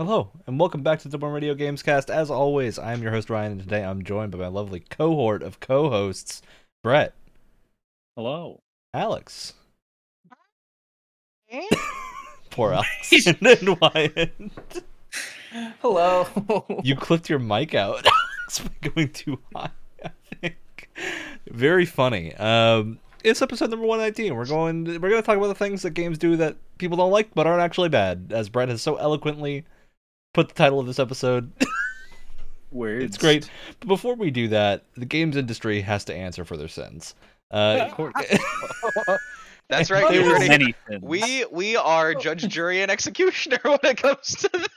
Hello, and welcome back to the Double Radio Gamescast. As always, I am your host Ryan, and today I'm joined by my lovely cohort of co-hosts, Brett, Hello. Alex, poor Alex, and then Wyatt. Hello. You clipped your mic out Alex, by going too high. I think very funny. Um, it's episode number one nineteen. We're going. We're going to talk about the things that games do that people don't like but aren't actually bad, as Brett has so eloquently put the title of this episode. Words. It's great. But before we do that, the games industry has to answer for their sins. Uh, That's right. We, was already- Many things. we we are judge, jury, and executioner when it comes to this.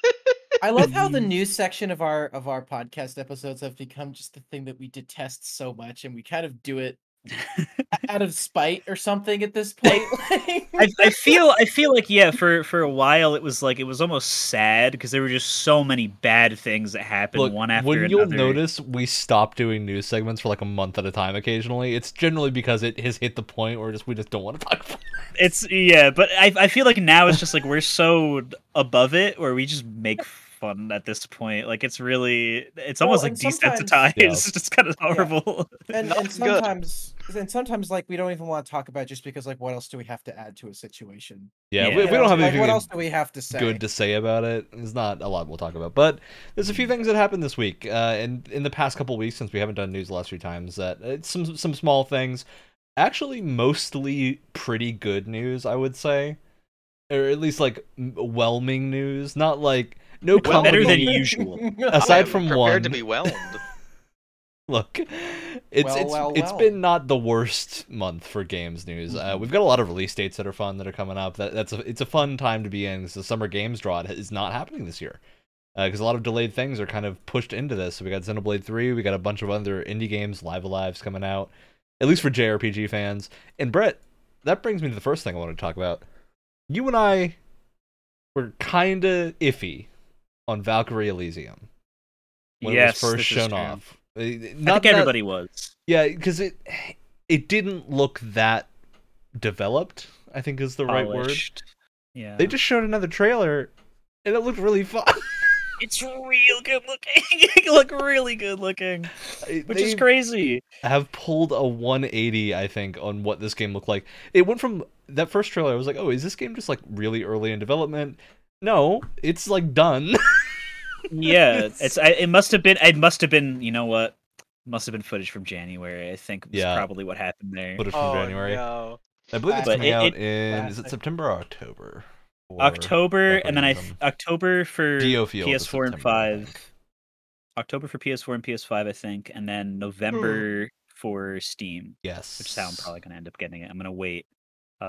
I love how the news section of our of our podcast episodes have become just the thing that we detest so much, and we kind of do it out of spite or something at this point. I, I feel I feel like yeah for for a while it was like it was almost sad because there were just so many bad things that happened Look, one after when another. you'll notice we stop doing news segments for like a month at a time occasionally, it's generally because it has hit the point where just we just don't want to talk about it. it's yeah, but I I feel like now it's just like we're so above it where we just make fun at this point. Like it's really it's Well, almost like desensitized. Yeah. It's just kind of horrible. and, and it's good. sometimes and sometimes like we don't even want to talk about it just because like what else do we have to add to a situation? Yeah, Yeah. we, we don't know, have like, anything what else do we have to say? good to say about it. There's not a lot we'll talk about, but there's a few things that happened this week, uh, and in the past couple weeks since we haven't done news the last few times. That it's some some small things, actually mostly pretty good news, I would say, or at least like whelming news, not like no Well, better than usual. Aside I'm from prepared one, to be whelmed. Look, it's Well, it's well, it's well. been not the worst month for games news. Uh, we've got a lot of release dates that are fun that are coming up. That that's a, it's a fun time to be in because the summer games draw is not happening this year because a lot of delayed things are kind of pushed into this. So we got Xenoblade Three, we got a bunch of other indie games, Live A Live's coming out, at least for JRPG fans. And Brett, that brings me to the first thing I want to talk about. You and I were kind of iffy on Valkyrie Elysium when yes, it was first this is shown true. off. Uh, I Not think that- everybody was. yeah, because it it didn't look that developed. I think is the right word. Yeah. They just showed another trailer, and it looked really fun. It's real good looking. it look really good looking, which they is crazy. have pulled a 180, I think, on what this game looked like. It went from that first trailer. I was like, oh, is this game just like really early in development? No, it's like done. Yeah, It's- it's. I, it must have been. It must have been. You know what? Must have been footage from January. I think. Was Yeah. probably what happened there. Footage from oh, January. no. I believe it's But coming it- out it- in is it September or October? Or- October, and then I October. October for Dio PS4 and five. October for PS4 and PS5, I think, and then hmm. November for Steam, Yes. which is how I'm probably gonna end up getting it. I'm gonna wait.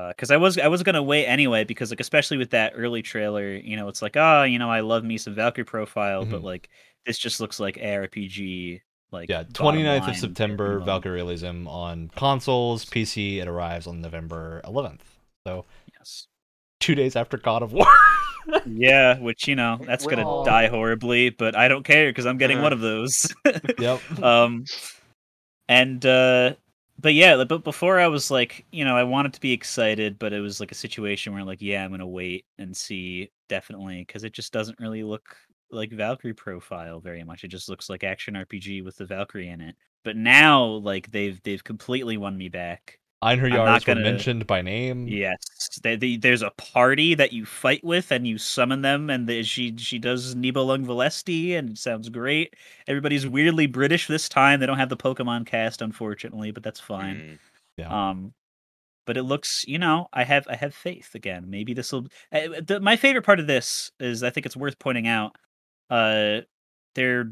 Because I was I was gonna wait anyway because like especially with that early trailer, you know, it's like oh you know I love me some Valkyrie profile, but Mhm. like this just looks like ARPG like Yeah, bottom 29th of September, minimum. Valkyrie Elysium on consoles, PC. It arrives on November 11th. So Yes. two days after God of War. Yeah, which you know that's gonna Well- die horribly, but I don't care because I'm getting Uh-huh. one of those. yep. um, and uh, but yeah, but before I was like, you know, I wanted to be excited, but it was like a situation where like, yeah, I'm gonna wait and see definitely because it just doesn't really look like Valkyrie profile very much. It just looks like action RPG with the Valkyrie in it. But now, like they've they've completely won me back. Einherjars not were gonna- mentioned by name. Yes, they, they, there's a party that you fight with, and you summon them, and the, she she does Nibelung Valesti, and it sounds great. Everybody's weirdly British this time. They don't have the Pokemon cast, unfortunately, but that's fine. Mm. Yeah. Um, but it looks, you know, I have I have faith again. Maybe this will. Uh, my favorite part of this is I think it's worth pointing out. Uh, their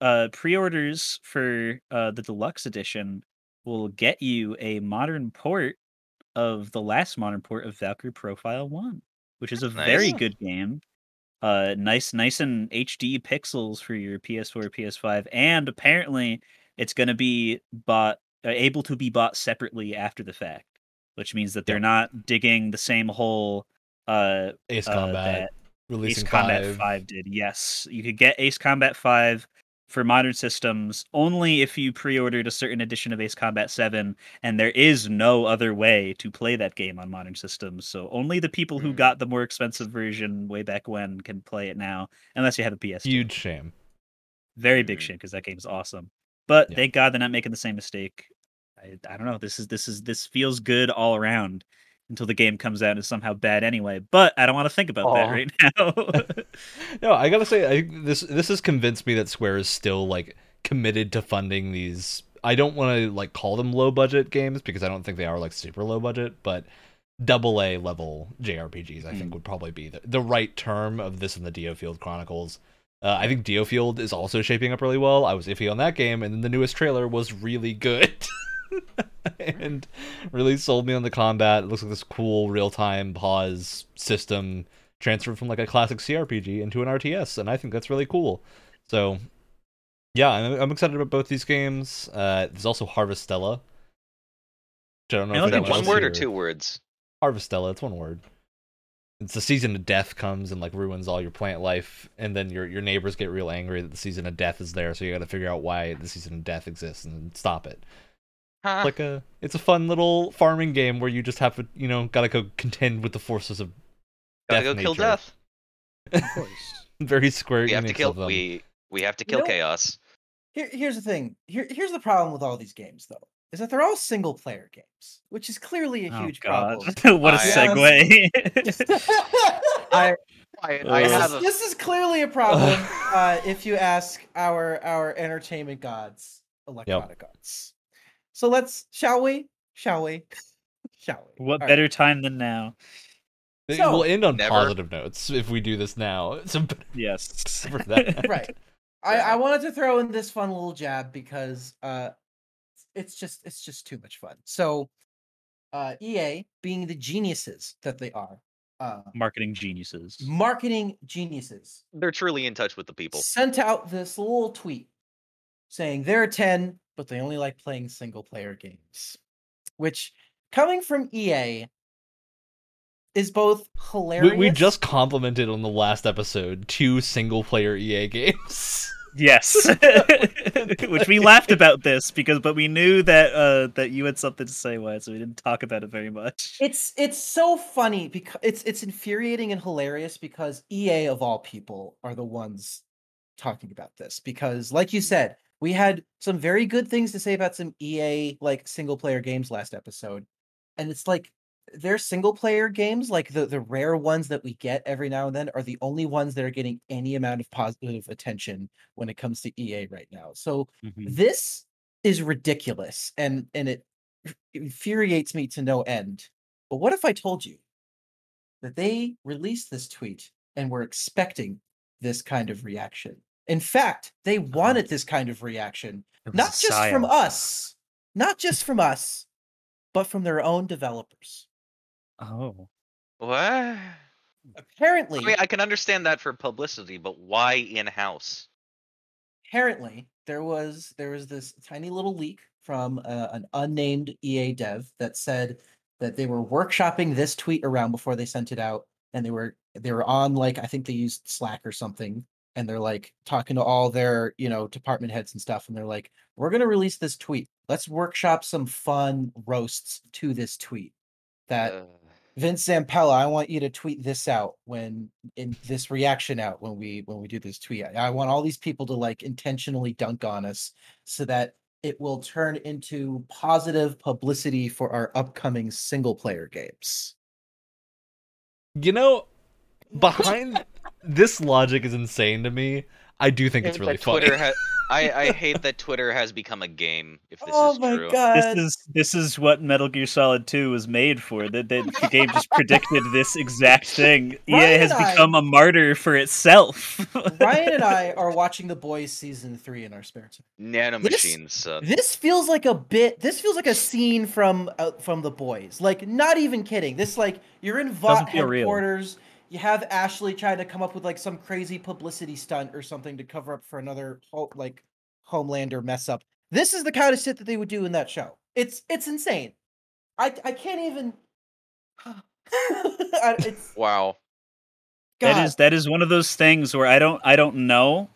uh pre-orders for uh the deluxe edition will get you a modern port of the last modern port of Valkyrie Profile One, which is a very good game. Uh, nice, nice and HD pixels for your PS4, PS5, and apparently it's going to be bought, uh, able to be bought separately after the fact, which means that they're Yep. not digging the same hole. Uh, Ace uh, Combat that releasing Ace Combat five. 5 did. Yes, you could get Ace Combat 5 for modern systems only if you pre-ordered a certain edition of Ace Combat 7 and there is no other way to play that game on modern systems. So only the people who Mm. got the more expensive version way back when can play it now unless you have a PS2. Huge shame. Very big Mhm. shame because that game is awesome. But Yeah. thank God they're not making the same mistake. I, I don't know. This is this is this feels good all around until the game comes out and is somehow bad anyway. But I don't want to think about that right now. No, I gotta say, I, this this has convinced me that Square is still like committed to funding these. I don't want to like call them low budget games because I don't think they are like super low budget, but double A level JRPGs I think Mm. would probably be the, the right term of this in the Diofield Chronicles. Uh, I think Diofield is also shaping up really well. I was iffy on that game, and then the newest trailer was really good. and really sold me on the combat. It looks like this cool real time pause system transferred from like a classic CRPG into an RTS, and I think that's really cool. So, yeah, I'm, I'm excited about both these games. Uh, there's also Harvestella. I don't know I if that one word or two words? Harvestella. It's one word. It's the season of death comes and like ruins all your plant life, and then your your neighbors get real angry that the season of death is there. So you got to figure out why the season of death exists and stop it. Huh. like a it's a fun little farming game where you just have to you know gotta go contend with the forces of Gotta death go kill death. Of course. very square We have to kill. We we have to You kill know- chaos. Here, here's the thing. Here, here's the problem with all these games, though, is that they're all single player games, which is clearly a Oh, huge God. problem. what a I- segue. I, I, I this, have is, this is clearly a problem uh, if you ask our our entertainment gods, electronic arts. So let's, shall we? Shall we? shall we? what All right. better time than now? So- we'll end on Never. positive notes if we do this now. So Yes. for that. right. I, I wanted to throw in this fun little jab because uh it's just it's just too much fun. So uh EA being the geniuses that they are, uh Marketing geniuses. marketing geniuses, They're truly in touch with the people. sent out this little tweet saying there are 10, but they only like playing single player games. Which coming from EA is both hilarious. We, we just complimented on the last episode two single player EA games. Yes. Which we laughed about this because but we knew that uh that you had something to say why so we didn't talk about it very much. It's it's so funny because it's it's infuriating and hilarious because EA of all people are the ones talking about this because like you said we had some very good things to say about some EA like single player games last episode and it's like their single player games like the the rare ones that we get every now and then are the only ones that are getting any amount of positive attention when it comes to EA right now. So Mhm. this is ridiculous and and it infuriates me to no end but what if i told you that they released this tweet and were expecting this kind of reaction in fact they wanted this kind of reaction not a just from us not just from us but from their own developers Oh. What? apparently I mean, I can understand that for publicity, but why in house? apparently there was there was this tiny little leak from uh, an unnamed EA dev that said that they were workshopping this tweet around before they sent it out and they were they were on like I think they used Slack or something and they're like talking to all their, you know, department heads and stuff and they're like we're going to release this tweet. Let's workshop some fun roasts to this tweet. That Uh, Vince Zampella, I want you to tweet this out when in this reaction out when we when we do this tweet. I, I want all these people to like intentionally dunk on us so that it will turn into positive publicity for our upcoming single player games. You know, behind this logic is insane to me. I do think it's really funny. Twitter ha- I, I hate that Twitter has become a game. If this oh is my true, god. This is this is what Metal Gear Solid 2 was made for. That that the game just predicted this exact thing. EA Ryan has I- become a martyr for itself. Ryan and I are watching The Boys season 3 in our spare time. nanomachines. suck. This feels like a bit. This feels like a scene from uh, from the boys. Like, not even kidding. This like you're in Vought Doesn't real. Headquarters. You have Ashley trying to come up with like some crazy publicity stunt or something to cover up for another ho- like Homelander mess up. This is the kind of shit that they would do in that show. It's it's insane. I I can't even. It's Wow. That God. is that is one of those things where I don't I don't know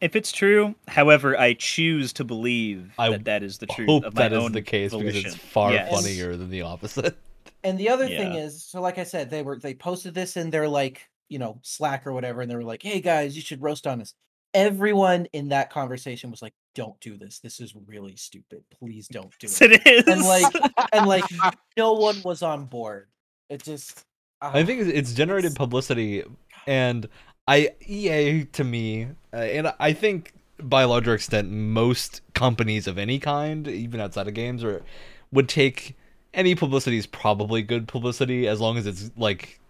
if it's true. However, I choose to believe I that that is the truth. Hope of my that is own the case because it's far Yes. funnier than the opposite. And the other thing is, so like I said, they were they posted this in their like you know Slack or whatever, and they were like, "Hey guys, you should roast on us." Everyone in that conversation was like, "Don't do this. This is really stupid. Please don't do it." it is. And like, and like, no one was on board. It just. I ah, think it's- it's generated publicity, and I EA to me, uh, and I think by a larger extent, most companies of any kind, even outside of games, or would take any publicity is probably good publicity as long as it's like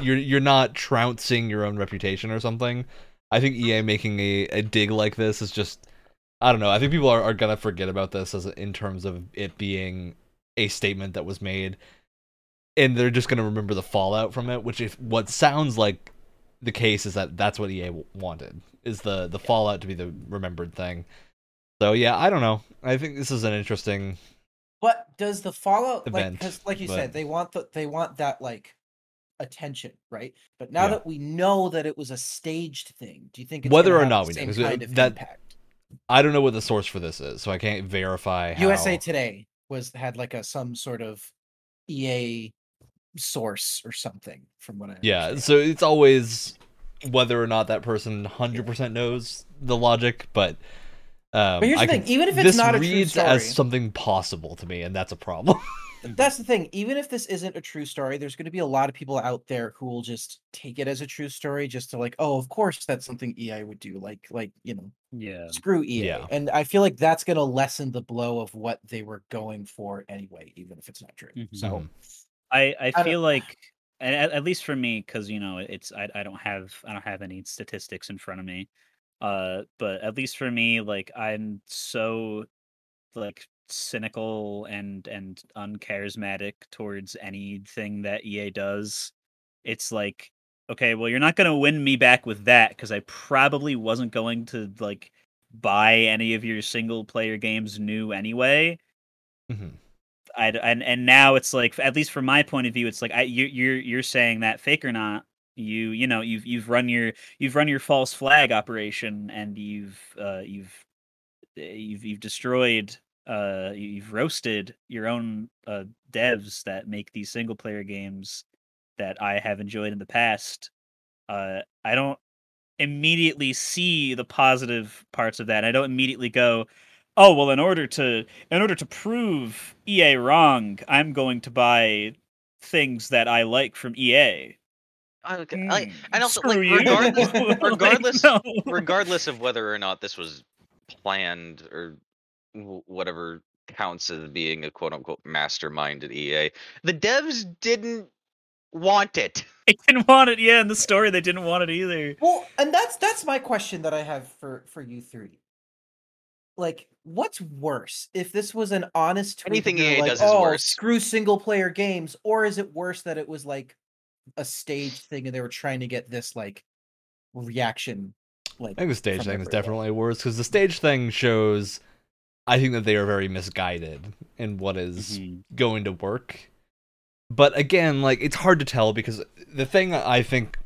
you're you're not trouncing your own reputation or something. I think EA making a, a dig like this is just I don't know. I think people are, are gonna forget about this as in terms of it being a statement that was made and they're just to remember the fallout from it which if what sounds like the case is that that's what EA wanted is the the fallout to be the remembered thing so yeah i don't know i think this is an interesting But does the fallout like because like you but- said, they want the they want that like attention, right? But now Yeah. that we know that it was a staged thing, do you think it's Whether or not we know, same 'cause, kind of that- impact? i don't know what the source for this is so i can't verify how... USA Today was had like a some sort of EA source or something from what I yeah understand. so it's always whether or not that person 100% knows the logic but um, But here's the I thing, can- even if it's not a true story. It reads as something possible to me and that's a problem That's the thing. Even if this isn't a true story, there's going to be a lot of people out there who will just take it as a true story, just to like, oh, of course that's something EA would do. Like, like you know, yeah. screw EA. Yeah. And I feel like that's going to lessen the blow of what they were going for anyway, even if it's not true. Mhm. So Mhm. I I don't- feel like and at, at least for me because you know it's I, I don't have I don't have any statistics in front of me uh but at least for me like I'm so like cynical and and uncharismatic towards anything that EA does it's like okay well you're not going to win me back with that because I probably wasn't going to like buy any of your single player games new anyway Mhm. I and and now it's like at least from my point of view, it's like I you you're you're saying that fake or not, you you know you've you've run your you've run your false flag operation and you've uh you've eh, you've you've destroyed uh you've roasted your own uh devs that make these single player games that I have enjoyed in the past. Uh I don't immediately see the positive parts of that. I don't immediately go, "Oh, well in order to in order to prove EA wrong, I'm going to buy things that I like from EA." I, I, Hmm, and also, like, screw you. regardless, Like, regardless, no. regardless of whether or not this was planned or whatever counts as being a quote unquote mastermind at EA, the devs didn't want it. They didn't want it. Yeah, in the story, they didn't want it either. Well, and that's that's my question that I have for for you three. Like, what's worse if this was an honest tweet? that Anything EA like, does is oh, worse." Screw single player games, or is it worse that it was like a stage thing and they were trying to get this like reaction? Like, I think the stage thing is definitely worse because the stage thing shows. I think that they are very misguided in what is Mhm. going to work. But again, like it's hard to tell because the thing I think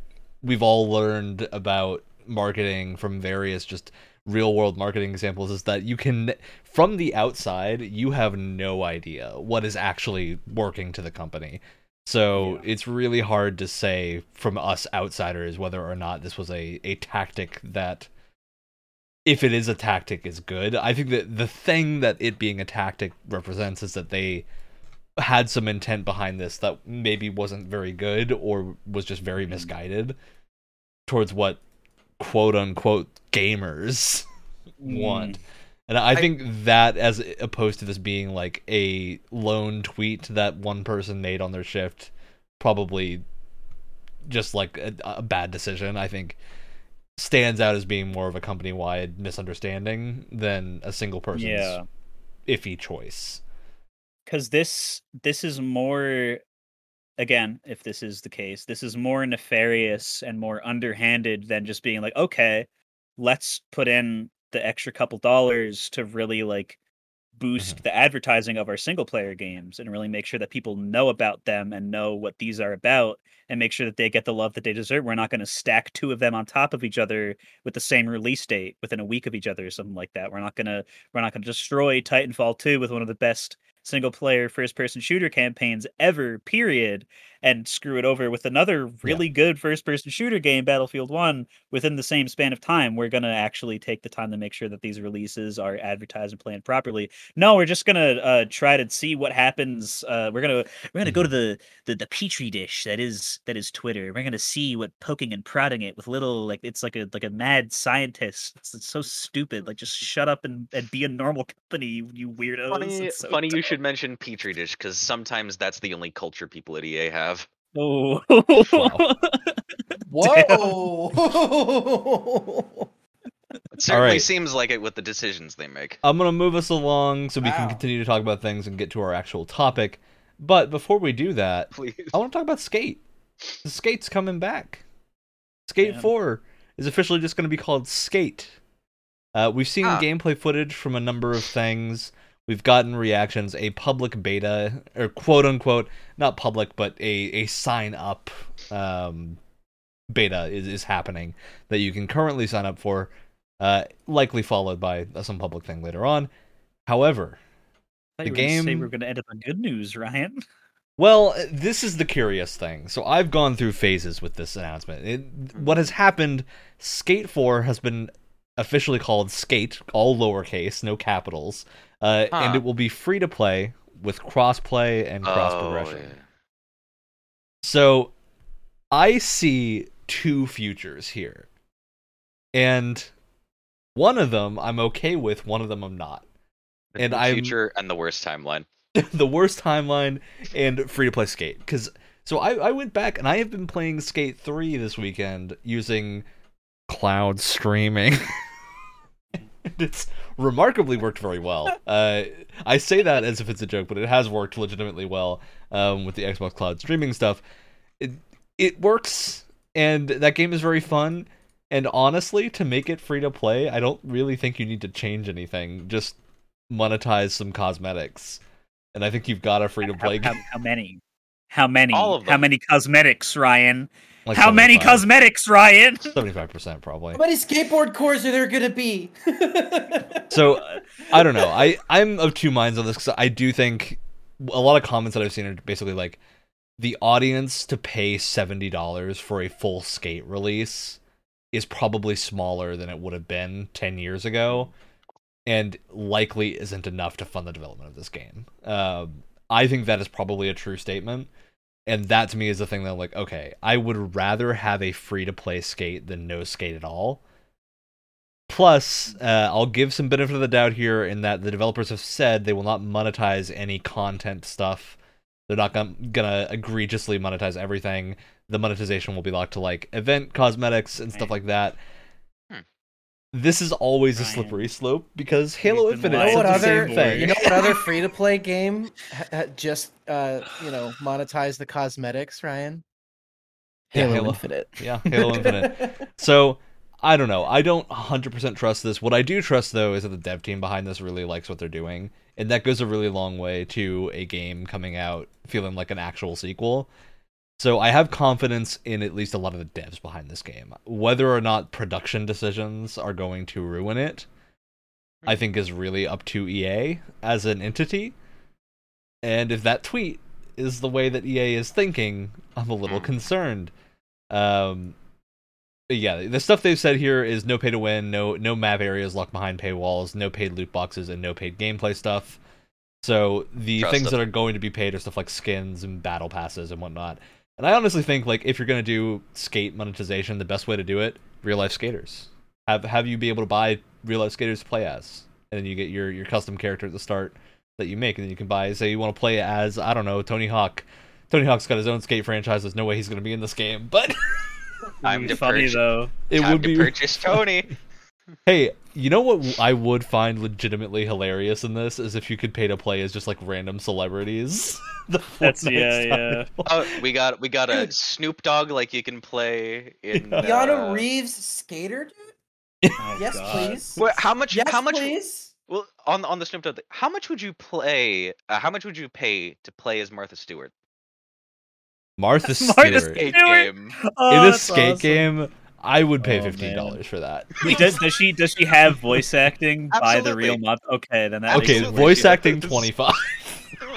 we've all learned about marketing from various just real world marketing examples is that you can from the outside you have no idea what is actually working to the company. So Yeah. it's really hard to say from us outsiders whether or not this was a, a tactic that if it is a tactic is good. I think that the thing that it being a tactic represents is that they had some intent behind this that maybe wasn't very good or was just very Mhm. misguided towards what quote unquote gamers want. And I, I- think that as opposed to this being like a lone tweet that one person made on their shift probably just like a, a bad decision, I think stands out as being more of a company wide misunderstanding than a single person's Yeah. iffy choice. because this this is more again if this is the case this is more nefarious and more underhanded than just being like okay let's put in the extra couple dollars to really like boost mm-hmm. the advertising of our single player games and really make sure that people know about them and know what these are about and make sure that they get the love that they deserve. We're not going to stack two of them on top of each other with the same release date within a week of each other or something like that. We're not going to we're not going to destroy Titanfall 2 with one of the best single player first person shooter campaigns ever period and screw it over with another really good first person shooter game battlefield 1 within the same span of time. We're going to actually take the time to make sure that these releases are advertised and planned properly. No we're just going to uh, try to see what happens uh, we're going to we're going to go to the, the the petri dish that is that is twitter we're going to see what poking and prodding it with little like it's like a like a mad scientist. It's, it's so stupid like just shut up and, and be a normal company you, you weirdos. Funny, It's so funny you dumb. Should mention petri dish because sometimes that's the only culture people at EA have. Oh. Whoa! It certainly right. seems like it with the decisions they make. I'm gonna move us along so we can continue to talk about things and get to our actual topic. But before we do that, Please. I want to talk about Skate. The Skate's coming back. Skate Man. 4 is officially just going to be called Skate. Uh, we've seen Ah. gameplay footage from a number of things. We've gotten reactions, a public beta, or quote unquote, not public, but a, a sign up um, beta is, is happening that you can currently sign up for, uh, likely followed by some public thing later on. However, I The you were say game- we're going to end up on good news, Ryan. Well, this is the curious thing. So I've gone through phases with this announcement. It, what has happened? Skate 4 has been officially called Skate, all lowercase, no capitals, uh, and it will be free to play with crossplay and cross progression. Oh, yeah. So I see two futures here. And one of them I'm okay with, one of them I'm not. The And I'm- future and the worst timeline. the worst timeline and free to play skate because so I, I went back and i have been playing skate 3 this weekend using cloud streaming it's remarkably worked very well uh, i say that as if it's a joke but it has worked legitimately well um, with the xbox cloud streaming stuff it, it works and that game is very fun and honestly to make it free to play i don't really think you need to change anything just monetize some cosmetics and I think you've got a free to play how, game. how many? How many? All of How many cosmetics, Ryan? Like how many cosmetics, Ryan? 75% probably. How many skateboard cores are there gonna be? So I don't know. I I'm of two minds on this because I do think a lot of comments that I've seen are basically like the audience to pay seventy dollars for a full skate release is probably smaller than it would have been ten years ago, and likely isn't enough to fund the development of this game. Um, I think that is probably a true statement. And that to me is the thing that I'm like, okay, I would rather have a free to play skate than no skate at all. Plus, uh, I'll give some benefit of the doubt here in that the developers have said they will not monetize any content stuff. They're not gonna, gonna egregiously monetize everything. The monetization will be locked to like event cosmetics and stuff like that. This is always a slippery slope because Halo Infinite You know is what other you know what other free to play game ha- ha- just uh you know monetize the cosmetics, Ryan? Yeah, Halo, Halo. Infinite. Yeah, Halo Infinite. So I don't know. I don't 100% trust this. What I do trust though is that the dev team behind this really likes what they're doing, and that goes a really long way to a game coming out feeling like an actual sequel. So I have confidence in at least a lot of the devs behind this game. Whether or not production decisions are going to ruin it, I think is really up to EA as an entity. And if that tweet is the way that EA is thinking, I'm a little Hmm. concerned. Um, yeah, the stuff they've said here is no pay to win, no no map areas locked behind paywalls, no paid loot boxes, and no paid gameplay stuff. So the Trust things it. that are going to be paid are stuff like skins and battle passes and whatnot. And I honestly think like if you're gonna do skate monetization, the best way to do it, real life skaters. Have have you be able to buy real life skaters to play as, and then you get your your custom character at the start that you make, and then you can buy. Say you want to play as I don't know Tony Hawk. Tony Hawk's got his own skate franchise. There's no way he's gonna be in this game, but Time It'd be funny purchase- though. it Time would to be purchase Tony. Hey, you know what I would find legitimately hilarious in this is if you could pay to play as just like random celebrities. the That's Fortnite yeah, style. yeah. oh, we got we got a Snoop Dogg like you can play in. Yeah. Keanu uh, Reeves skater dude? Oh, Yes, God. please. What, how much? Yes, how much? please. Well, on on the Snoop Dogg, how much would you play? Uh, how much would you pay to play as Martha Stewart Martha Martha Stewart. skate game? Oh, In this skate awesome. game, I would pay Oh, fifteen man. dollars for that. Does, does she does she have voice acting by the real Absolutely. month? Okay, then that Okay, makes voice acting twenty five.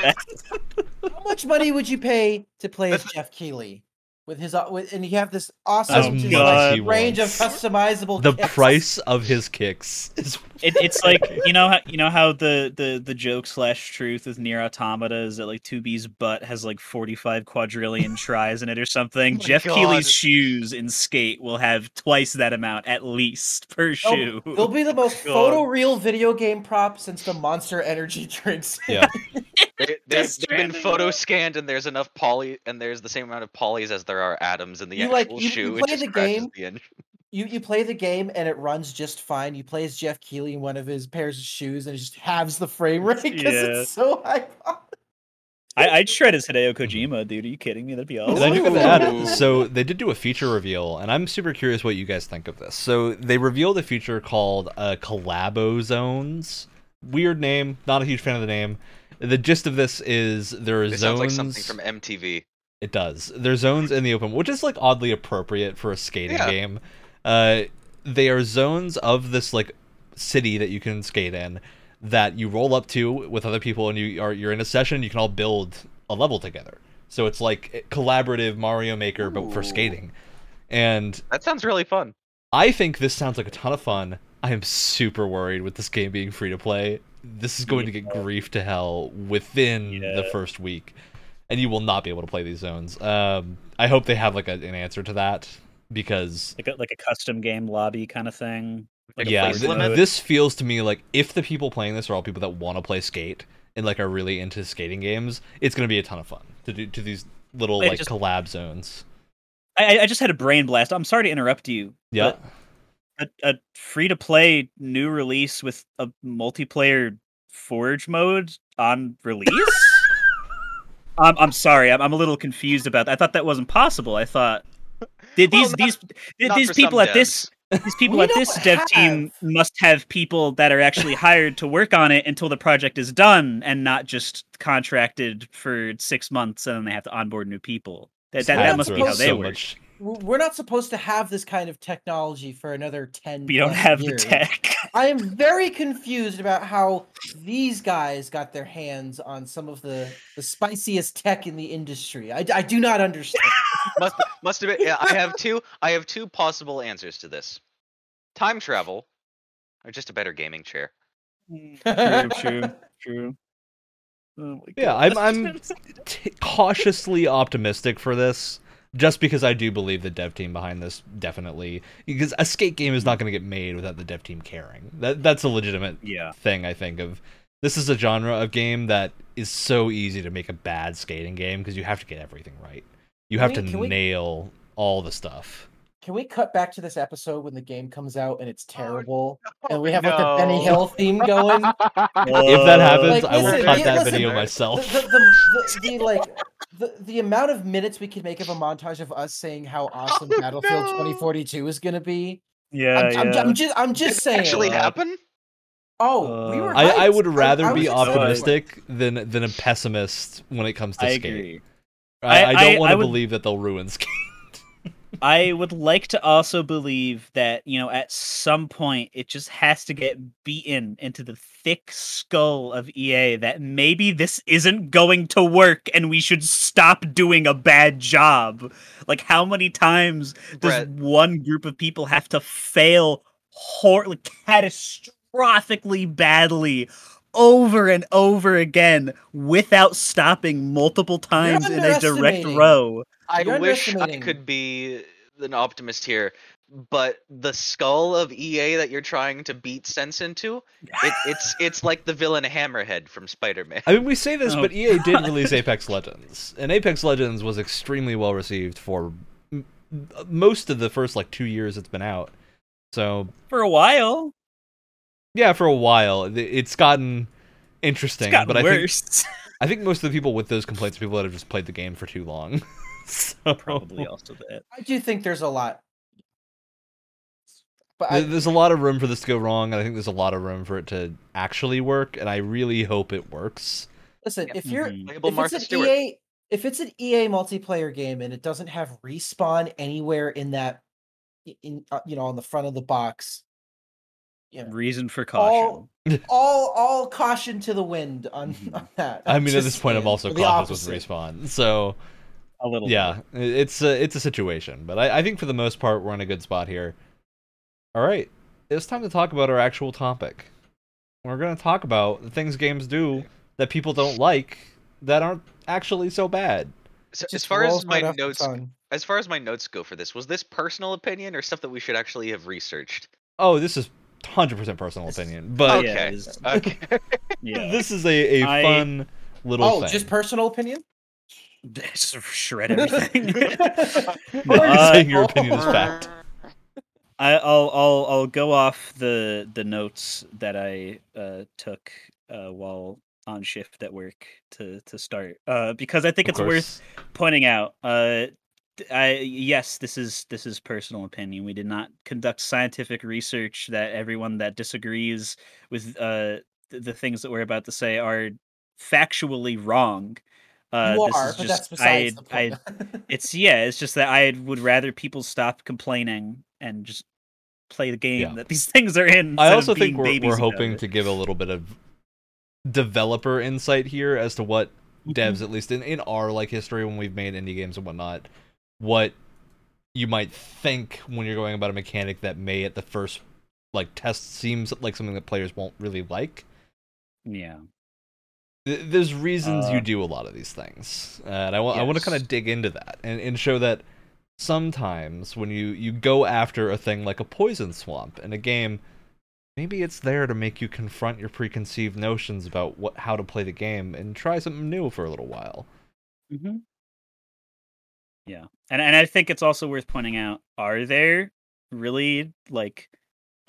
How much money would you pay to play as Geoff Keighley with his uh, with, and you have this awesome As just, much as like, he range of customizable the kicks? price of his kicks is It, it's like you know how you know how the the the joke slash truth with Nier Automata is that like 2B's butt has like 45 quadrillion tris in it or something. Oh Geoff God. Keighley's shoes in skate will have twice that amount at least per shoe. They'll, they'll be the most oh God. photoreal video game prop since the Monster Energy drinks. yeah. They, they've, they've been photo scanned, and there's enough poly, and there's the same amount of polys as there are atoms in the You, actual like, you- you shoe. play the game, the engine. You you play the game and it runs just fine. You play as Geoff Keighley in one of his pairs of shoes and it just halves the frame rate because Yeah. it's so high. I, I'd shred as Hideo Kojima, dude. Are you kidding me? That'd be awesome. I do gotta add, Ooh. so they did do a feature reveal, and I'm super curious what you guys think of this. So they revealed a feature called uh, Collabo Zones. Weird name, not a huge fan of the name. The gist of this is there are It zones. sounds like something from MTV. It does. There's zones in the open, which is like oddly appropriate for a skating Yeah. game. Uh, they are zones of this like city that you can skate in that you roll up to with other people, and you are you're in a session. You can all build a level together. So it's like collaborative Mario Maker, but for skating. And That sounds really fun. I think this sounds like a ton of fun. I am super worried with this game being free to play. This is going to get grief to hell within the first week, and you will not be able to play these zones. Um, I hope they have like a, an answer to that because like a, like a custom game lobby kind of thing. Like yeah, th- this feels to me like if the people playing this are all people that want to play skate and like are really into skating games, it's going to be a ton of fun to do to these little Wait, like just- collab zones. I, I just had a brain blast. I'm sorry to interrupt you. Yeah. a, a free to play new release with a multiplayer forge mode on release. I'm I'm sorry. I'm, I'm a little confused about that. I thought that wasn't possible. I thought did Well, these not- these Not these people some at this these people at this don't dev team must have people that are actually hired to work on it until the project is done and not just contracted for six months and then they have to onboard new people. That that, that must be how they so work. much. We're not supposed to have this kind of technology for another 10 We don't plus have the tech. I am very confused about how these guys got their hands on some of the, the spiciest tech in the industry. I, I do not understand. must must have been. Yeah, I have two. I have two possible answers to this: time travel, or just a better gaming chair. true, true, true. Oh Yeah, I'm- I'm- T- cautiously optimistic for this just because I do believe the dev team behind this definitely because a skate game is not going to get made without the dev team caring. That that's a legitimate yeah. thing I think of. This is a genre of game that is so easy to make a bad skating game because you have to get everything right. You have we- to can we- nail all the stuff. Can we cut back to this episode when the game comes out and it's Oh, terrible? no, and we have like the Benny. Hill theme going? if that happens, Like, I will listen, cut yeah, that listen, video the, myself. the, the, the, the, like the, the amount of minutes we could make of a montage of us saying how awesome Oh, Battlefield no. 2042 is going to be. Yeah, I'm, I'm, yeah. I'm just I'm just Did saying. actually Uh, happen? Oh, we Uh, were. I, I would rather I be was excited. optimistic than than a pessimist when it comes to I skate. agree. I, I- I don't want I to would- believe that they'll ruin skate. I would like to also believe that, you know, at some point it just has to get beaten into the thick skull of EA that maybe this isn't going to work and we should stop doing a bad job. Like, how many times does Brett. one group of people have to fail hor- like, catastrophically badly? Over and over again without stopping multiple times in a direct row. I You're wish I could be an optimist here, but the skull of EA that you're trying to beat sense into, it, it's it's like the villain Hammerhead from Spider-Man. I mean, we say this, Oh, but EA did release Apex Legends, and Apex Legends was extremely well received for m- most of the first like two years it's been out. So For a while. yeah, for a while it's gotten It's interesting. gotten but I think. I think most of the people with those complaints are people that have just played the game for too long. so, Probably also that. I do think there's a lot. But I, There's a lot of room for this to go wrong, and I think there's a lot of room for it to actually work, and I really hope it works. listen, if you're Mhm. If it's an Stewart. EA if it's an EA multiplayer game and it doesn't have respawn anywhere in that in uh, you know on the front of the box, you know, Reason for caution. all all all caution to the wind on, Mhm. on that. I mean, at this point, I'm also cautious with respawn. So A little. yeah, i- it's a it's a situation, but I, I think for the most part, we're in a good spot here. All right, it's time to talk about our actual topic. We're going to talk about the things games do that people don't like that aren't actually so bad. So, as far as my right notes, as far as my notes go for this, was this personal opinion or stuff that we should actually have researched? Oh, this is 100% personal This- opinion, but okay. yeah, Okay. Yeah. this is a, a fun little Oh, thing. just personal opinion. Just shred everything. Or are Uh, saying your opinion is fact? I, I'll I'll I'll go off the the notes that I uh, took uh, while on shift at work to to start uh, because I think Of it's worth pointing out. Uh, I yes, this is this is personal opinion. We did not conduct scientific research that everyone that disagrees with uh, the things that we're about to say are factually wrong. Uh, you this are, is but just that's besides I the I it's yeah, it's just that I would rather people stop complaining and just play the game Yeah. that these things are in. I instead of also being think we're, we're hoping to give a little bit of developer insight here as to what devs, at least in, in our like history when we've made indie games and whatnot, what you might think when you're going about a mechanic that may at the first like test seems like something that players won't really like. Yeah, Th- There's reasons you Uh, do a lot of these things, uh, and I want I want to kind of dig into that and, and show that sometimes when you you go after a thing like a poison swamp in a game, maybe it's there to make you confront your preconceived notions about what how to play the game and try something new for a little while. hmm yeah, and and I think it's also worth pointing out: are there really like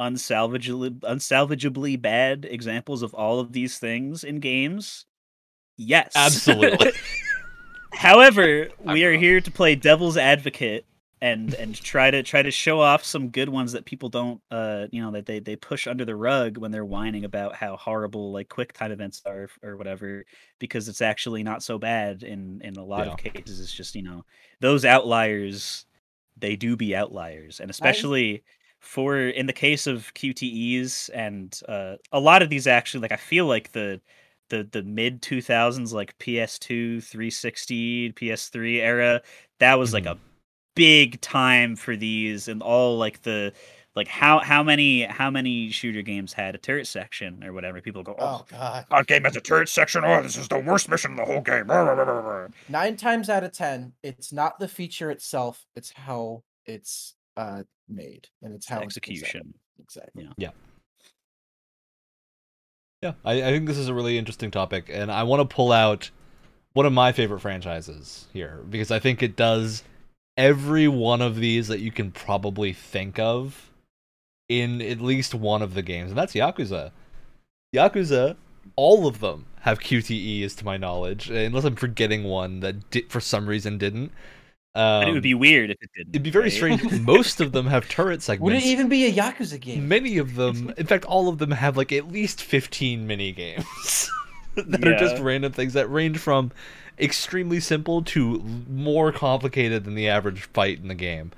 unsalvageably unsalvageably bad examples of all of these things in games? Yes, Absolutely. However, we are here to play devil's advocate and and try to try to show off some good ones that people don't uh you know that they they push under the rug when they're whining about how horrible like quick time events are or whatever because it's actually not so bad in in a lot of cases. It's just you know those outliers they do be outliers. And especially for in the case of QTEs and uh a lot of these actually like I feel like the the the mid 2000s like PS2 360 PS3 era that was like a big time for these and all like the like how how many how many shooter games had a turret section or whatever people go oh, oh god. our game has a turret section oh this is the worst mission in the whole game Rah, rah, rah, rah, rah." Nine times out of ten, it's not the feature itself; it's how it's uh made and it's how it's execution Exactly. Yeah. Yeah, I, I think this is a really interesting topic, and I want to pull out one of my favorite franchises here because I think it does every one of these that you can probably think of in at least one of the games, and that's Yakuza. Yakuza, all of them have QTEs to my knowledge, unless I'm forgetting one that di- for some reason didn't. Um, but it would be weird if it didn't it'd be very right? strange. Most of them have turret segments. Would it even be a Yakuza game? Many of them, in fact, all of them have like at least 15 mini games that are just random things that range from extremely simple to more complicated than the average fight in the game.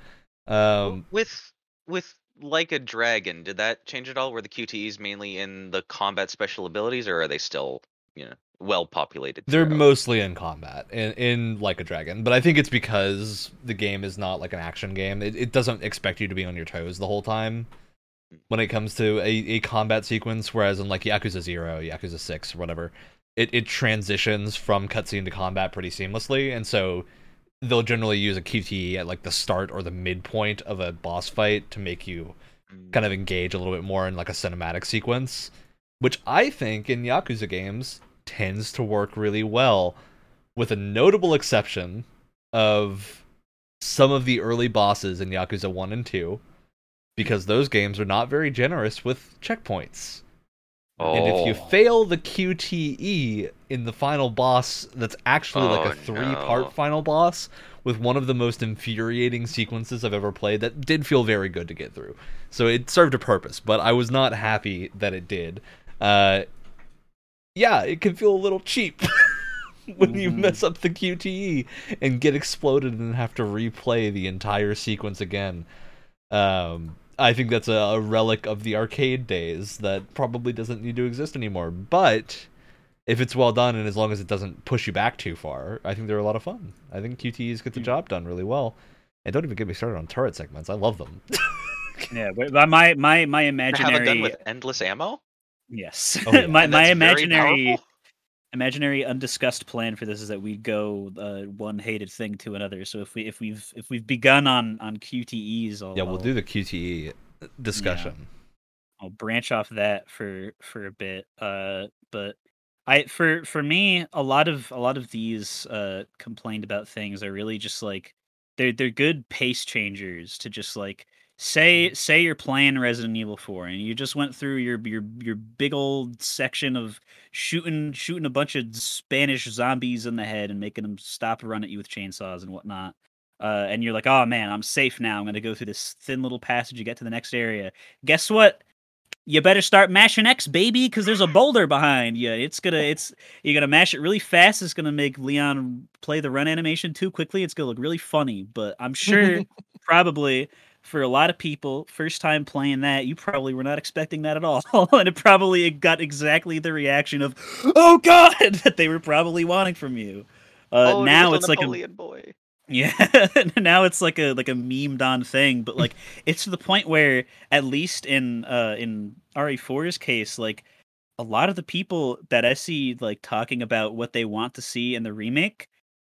Um, with with like a dragon, did that change at all? Were the QTEs mainly in the combat special abilities, or are they still you know well populated? they're throughout? mostly in combat in, in Like a Dragon, but I think it's because the game is not like an action game. It, it doesn't expect you to be on your toes the whole time when it comes to a, a combat sequence, whereas in like Yakuza 0, Yakuza 6, or whatever, it, it transitions from cutscene to combat pretty seamlessly, and so they'll generally use a QTE at like the start or the midpoint of a boss fight to make you Mm. kind of engage a little bit more in like a cinematic sequence, which I think in Yakuza games tends to work really well, with a notable exception of some of the early bosses in Yakuza 1 and 2, because those games are not very generous with checkpoints. Oh. And if you Oh. fail the QTE in the final boss, that's actually like Oh, a three part no. final boss, with one of the most infuriating sequences I've ever played that did feel very good to get through. So it served a purpose, but I was not happy that it did. Uh, yeah, it can feel a little cheap when you Mhm. mess up the QTE and get exploded and have to replay the entire sequence again. Um, I think that's a, a relic of the arcade days that probably doesn't need to exist anymore. But if it's well done and as long as it doesn't push you back too far, I think they're a lot of fun. I think QTEs get the job done really well. And don't even get me started on turret segments. I love them. Yeah, but but my my my To have a imaginary gun with endless ammo. Yes, Oh, yeah. my my imaginary imaginary undiscussed plan for this is that we go uh, one hated thing to another. So if we if we've if we've begun on on QTEs, I'll, yeah, we'll I'll- do the QTE discussion. I'll branch off that for for a bit. Uh, but I for for me, a lot of a lot of these uh complained about things are really just like they're they're good pace changers to just like say say you're playing Resident Evil 4 and you just went through your your your big old section of shooting shooting a bunch of Spanish zombies in the head and making them stop run at you with chainsaws and whatnot. Uh, and you're like, oh man, I'm safe now. I'm gonna go through this thin little passage to get to the next area. Guess what? You better start mashing X, baby, because there's a boulder behind you. It's gonna, it's you're gonna mash it really fast. It's gonna make Leon play the run animation too quickly. It's gonna look really funny. But I'm sure, probably for a lot of people, first time playing that, you probably were not expecting that at all, and it probably got exactly the reaction of, "Oh God!" that they were probably wanting from you. Uh, oh, now it's like a Napoleon boy. yeah, now it's like a like a memed on thing, but like it's to the point where at least in uh in RE4's case, like a lot of the people that I see like talking about what they want to see in the remake,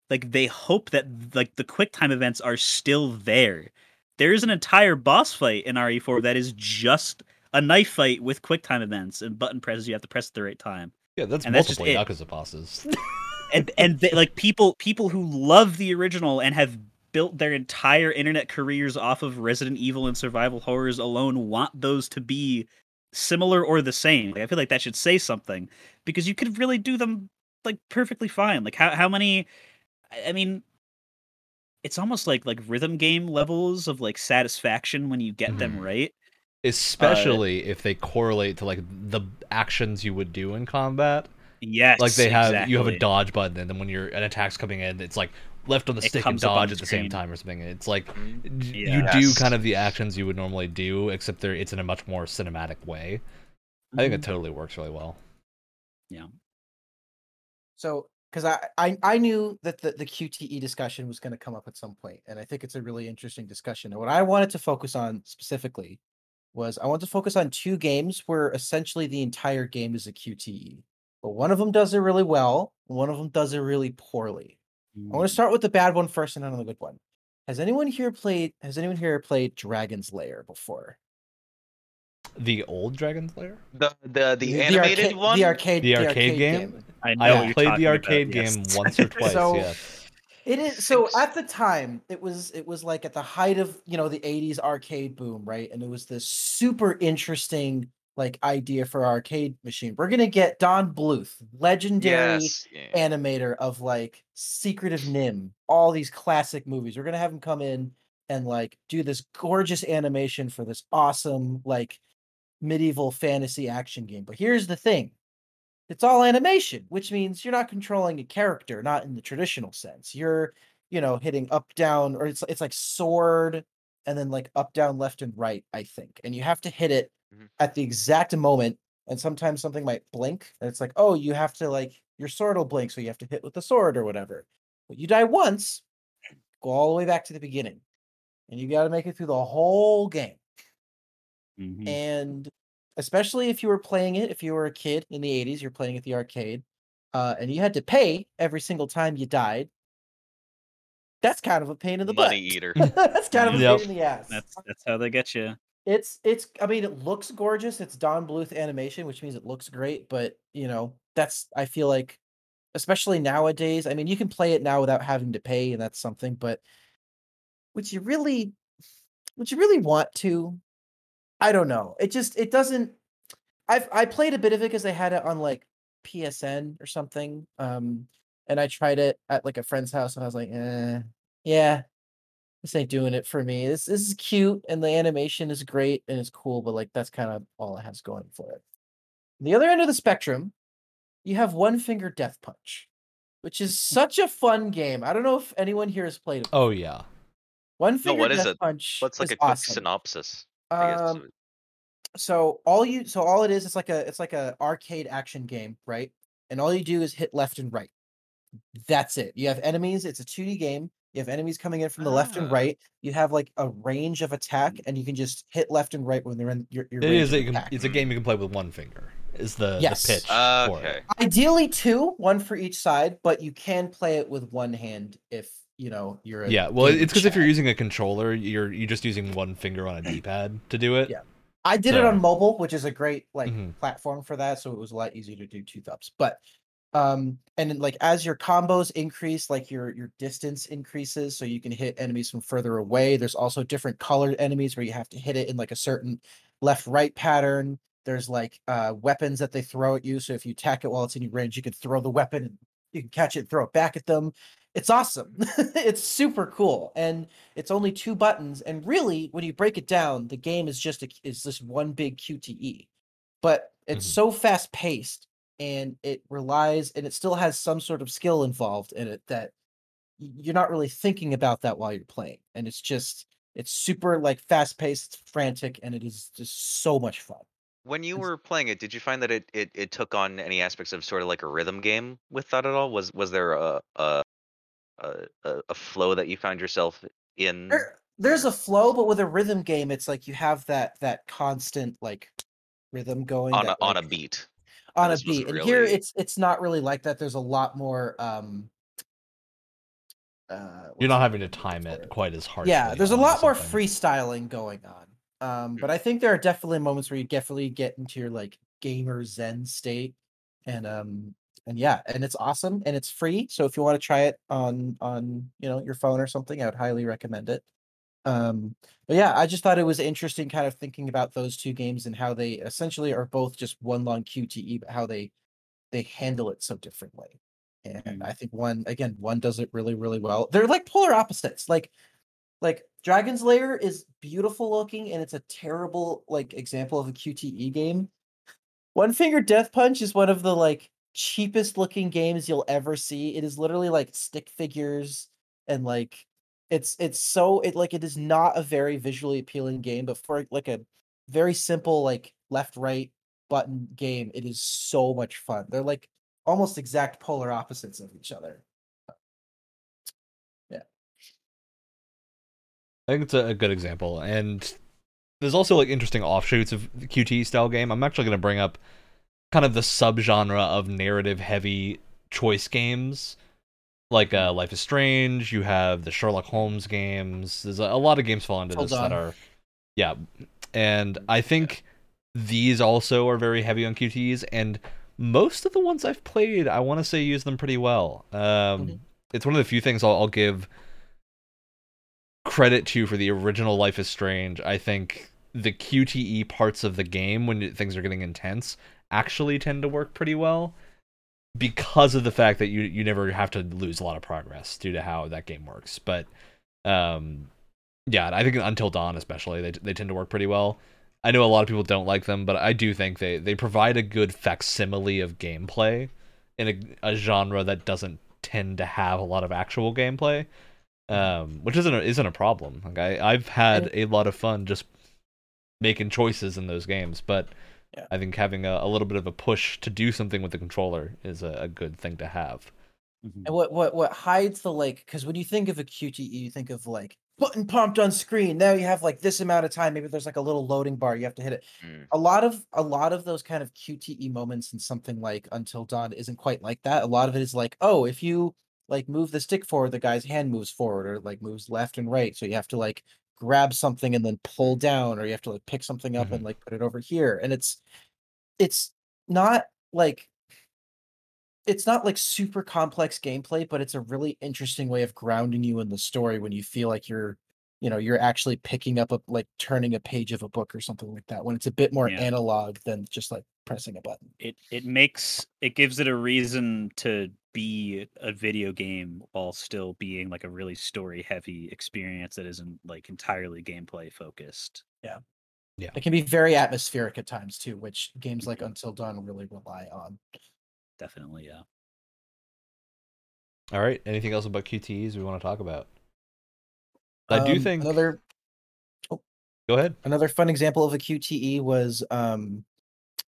like they hope that like the quick time events are still there. There's an entire boss fight in RE4 that is just a knife fight with quick time events and button presses you have to press at the right time Yeah, that's And that's just multiple it. Yakuza bosses. and and they, like people people who love the original and have built their entire internet careers off of Resident Evil and survival horrors alone want those to be similar or the same. Like, I feel like that should say something because you could really do them like perfectly fine. Like how how many I mean it's almost like like rhythm game levels of like satisfaction when you get them Mhm. right. Especially if they correlate to like the actions you would do in combat. Yes. like they have you have a dodge button and then when you're an attack's coming in it's like left on the It stick and comes up on dodge at the same time or something it's like Mm. d- you do kind of the actions you would normally do except there it's in a much more cinematic way i think it totally works really well Yeah. So, because I, I I knew that the, the QTE discussion was going to come up at some point, and I think it's a really interesting discussion. And what I wanted to focus on specifically was I want to focus on two games where essentially the entire game is a QTE, but one of them does it really well, one of them does it really poorly. I want to mm. start with the bad one first, and then on the good one. Has anyone here played? Has anyone here played Dragon's Lair before? The old dragon's lair The the the, animated arcade, one. the arcade, The arcade game? I know i what have you're played talking the about, arcade yes. game once or twice So- yeah It is so at the time it was it was like at the height of you know the 80s arcade boom, right? And it was this super interesting like idea for arcade machine. We're gonna get Don Bluth, legendary Yes. yeah. animator of like Secret of NIMH, all these classic movies. We're gonna have him come in and like do this gorgeous animation for this awesome like medieval fantasy action game. But here's the thing. It's all animation, which means you're not controlling a character, not in the traditional sense. You're, you know, hitting up, down, or it's it's like sword and then like up, down, left, and right, I think. And you have to hit it Mhm. at the exact moment. And sometimes something might blink, and it's like, oh, you have to like your sword will blink, so you have to hit with the sword or whatever. But you die once, go all the way back to the beginning. And you got to make it through the whole game Mhm. and especially if you were playing it if you were a kid in the 80s you're playing at the arcade uh, and you had to pay every single time you died that's kind of a pain in the Money butt eater. that's kind of a pain in the ass That's that's how they get you. it's it's i mean it looks gorgeous it's don bluth animation which means it looks great but you know that's i feel like especially nowadays i mean you can play it now without having to pay and that's something but would you really would you really want to i don't know it just it doesn't i've i played a bit of it because they had it on like psn or something um and i tried it at like a friend's house and i was like eh yeah, this ain't doing it for me. This this is cute and the animation is great and it's cool, but like that's kind of all it has going for it. The other end of the spectrum, you have One Finger Death Punch, which is such a fun game. I don't know if anyone here has played it. Oh yeah. One Finger what is Death it? Punch What's like is a quick awesome. synopsis? I guess. Um, so all you so all it is it's like a it's like a arcade action game right and all you do is hit left and right that's it you have enemies it's a 2d game you have enemies coming in from the left and Ah. right you have like a range of attack and you can just hit left and right when they're in your, your It range is. A, attack. it's a game you can play with one finger. Is the, Yes. the pitch? Uh, for it. okay. ideally two one for each side but you can play it with one hand if you know you're Yeah. Well, it's because if you're using a controller, you're you're just using one finger on a D-pad to do it. Yeah. I did it on mobile, which is a great like Mhm. platform for that, so it was a lot easier to do two thumbs. But um and then like as your combos increase, like your your distance increases, so you can hit enemies from further away. There's also different colored enemies where you have to hit it in like a certain left right pattern. There's like uh weapons that they throw at you. So if you attack it while it's in your range, you can throw the weapon and you can catch it and throw it back at them. It's awesome. it's super cool. And it's only two buttons and really when you break it down the game is just a, is this one big qte but it's Mhm. so fast paced and it relies and it still has some sort of skill involved in it that you're not really thinking about that while you're playing and it's just it's super like fast paced frantic and it is just so much fun When you were playing it, did you find that it, it, it took on any aspects of sort of like a rhythm game with that at all? Was was there a a a, a- flow that you found yourself in? there, there's a flow but with a rhythm game it's like you have that that constant like rhythm going on a, that, on a beat. on a beat. And here it's it's not really like that. There's a lot more um uh You're not having to time it quite as hard. Yeah, there's a lot more freestyling going on. Um, but I think there are definitely moments where you definitely get into your like gamer zen state. And um and yeah, and it's awesome and it's free. So if you want to try it on on you know your phone or something, I would highly recommend it. Um, but yeah, I just thought it was interesting kind of thinking about those two games and how they essentially are both just one long QTE, but how they they handle it so differently. And I think one again, one does it really, really well. They're like polar opposites. Like like Dragon's Lair is beautiful looking and it's a terrible like example of a QTE game. One Finger Death Punch is one of the like cheapest looking games you'll ever see. It is literally like stick figures and like it's it's so it like it is not a very visually appealing game, but for like a very simple like left right button game, it is so much fun. They're like almost exact polar opposites of each other. I think it's a, a good example, and there's also like interesting offshoots of the QT style game. I'm actually going to bring up kind of the subgenre of narrative-heavy choice games, like uh, Life is Strange. You have the Sherlock Holmes games. There's a, a lot of games fall into Hold this that on. are, yeah, and I think these also are very heavy on QTs, and most of the ones I've played, I want to say use them pretty well. Um, Mhm. It's one of the few things I'll, I'll give credit to for the original Life is Strange. I think the QTE parts of the game when things are getting intense actually tend to work pretty well because of the fact that you you never have to lose a lot of progress due to how that game works. But um yeah, I think Until Dawn especially they they tend to work pretty well. I know a lot of people don't like them, but I do think they they provide a good facsimile of gameplay in a, a genre that doesn't tend to have a lot of actual gameplay um, which isn't a, isn't a problem. Like I I've had a lot of fun just making choices in those games, but Yeah. I think having a, a little bit of a push to do something with the controller is a, a good thing to have. And what what what hides the like because when you think of a QTE, you think of like button pumped on screen. Now you have like this amount of time. Maybe there's like a little loading bar. You have to hit it. Mm. A lot of a lot of those kind of QTE moments in something like Until Dawn isn't quite like that. A lot of it is like, oh, if you like move the stick forward, the guy's hand moves forward or like moves left and right. So you have to like grab something and then pull down, or you have to like pick something up and mm-hmm. like put it over here. And it's it's not like it's not like super complex gameplay, but it's a really interesting way of grounding you in the story when you feel like you're, you know you're actually picking up a like turning a page of a book or something like that when it's a bit more Yeah. analog than just like pressing a button. it it makes it gives it a reason to be a video game while still being like a really story heavy experience that isn't like entirely gameplay focused. Yeah. Yeah. It can be very atmospheric at times too, which games like mm-hmm. Until Dawn really rely on. Definitely, yeah. All right. Anything else about QTEs we want to talk about? I do Um, think. another Oh, Go ahead. another fun example of a QTE was um,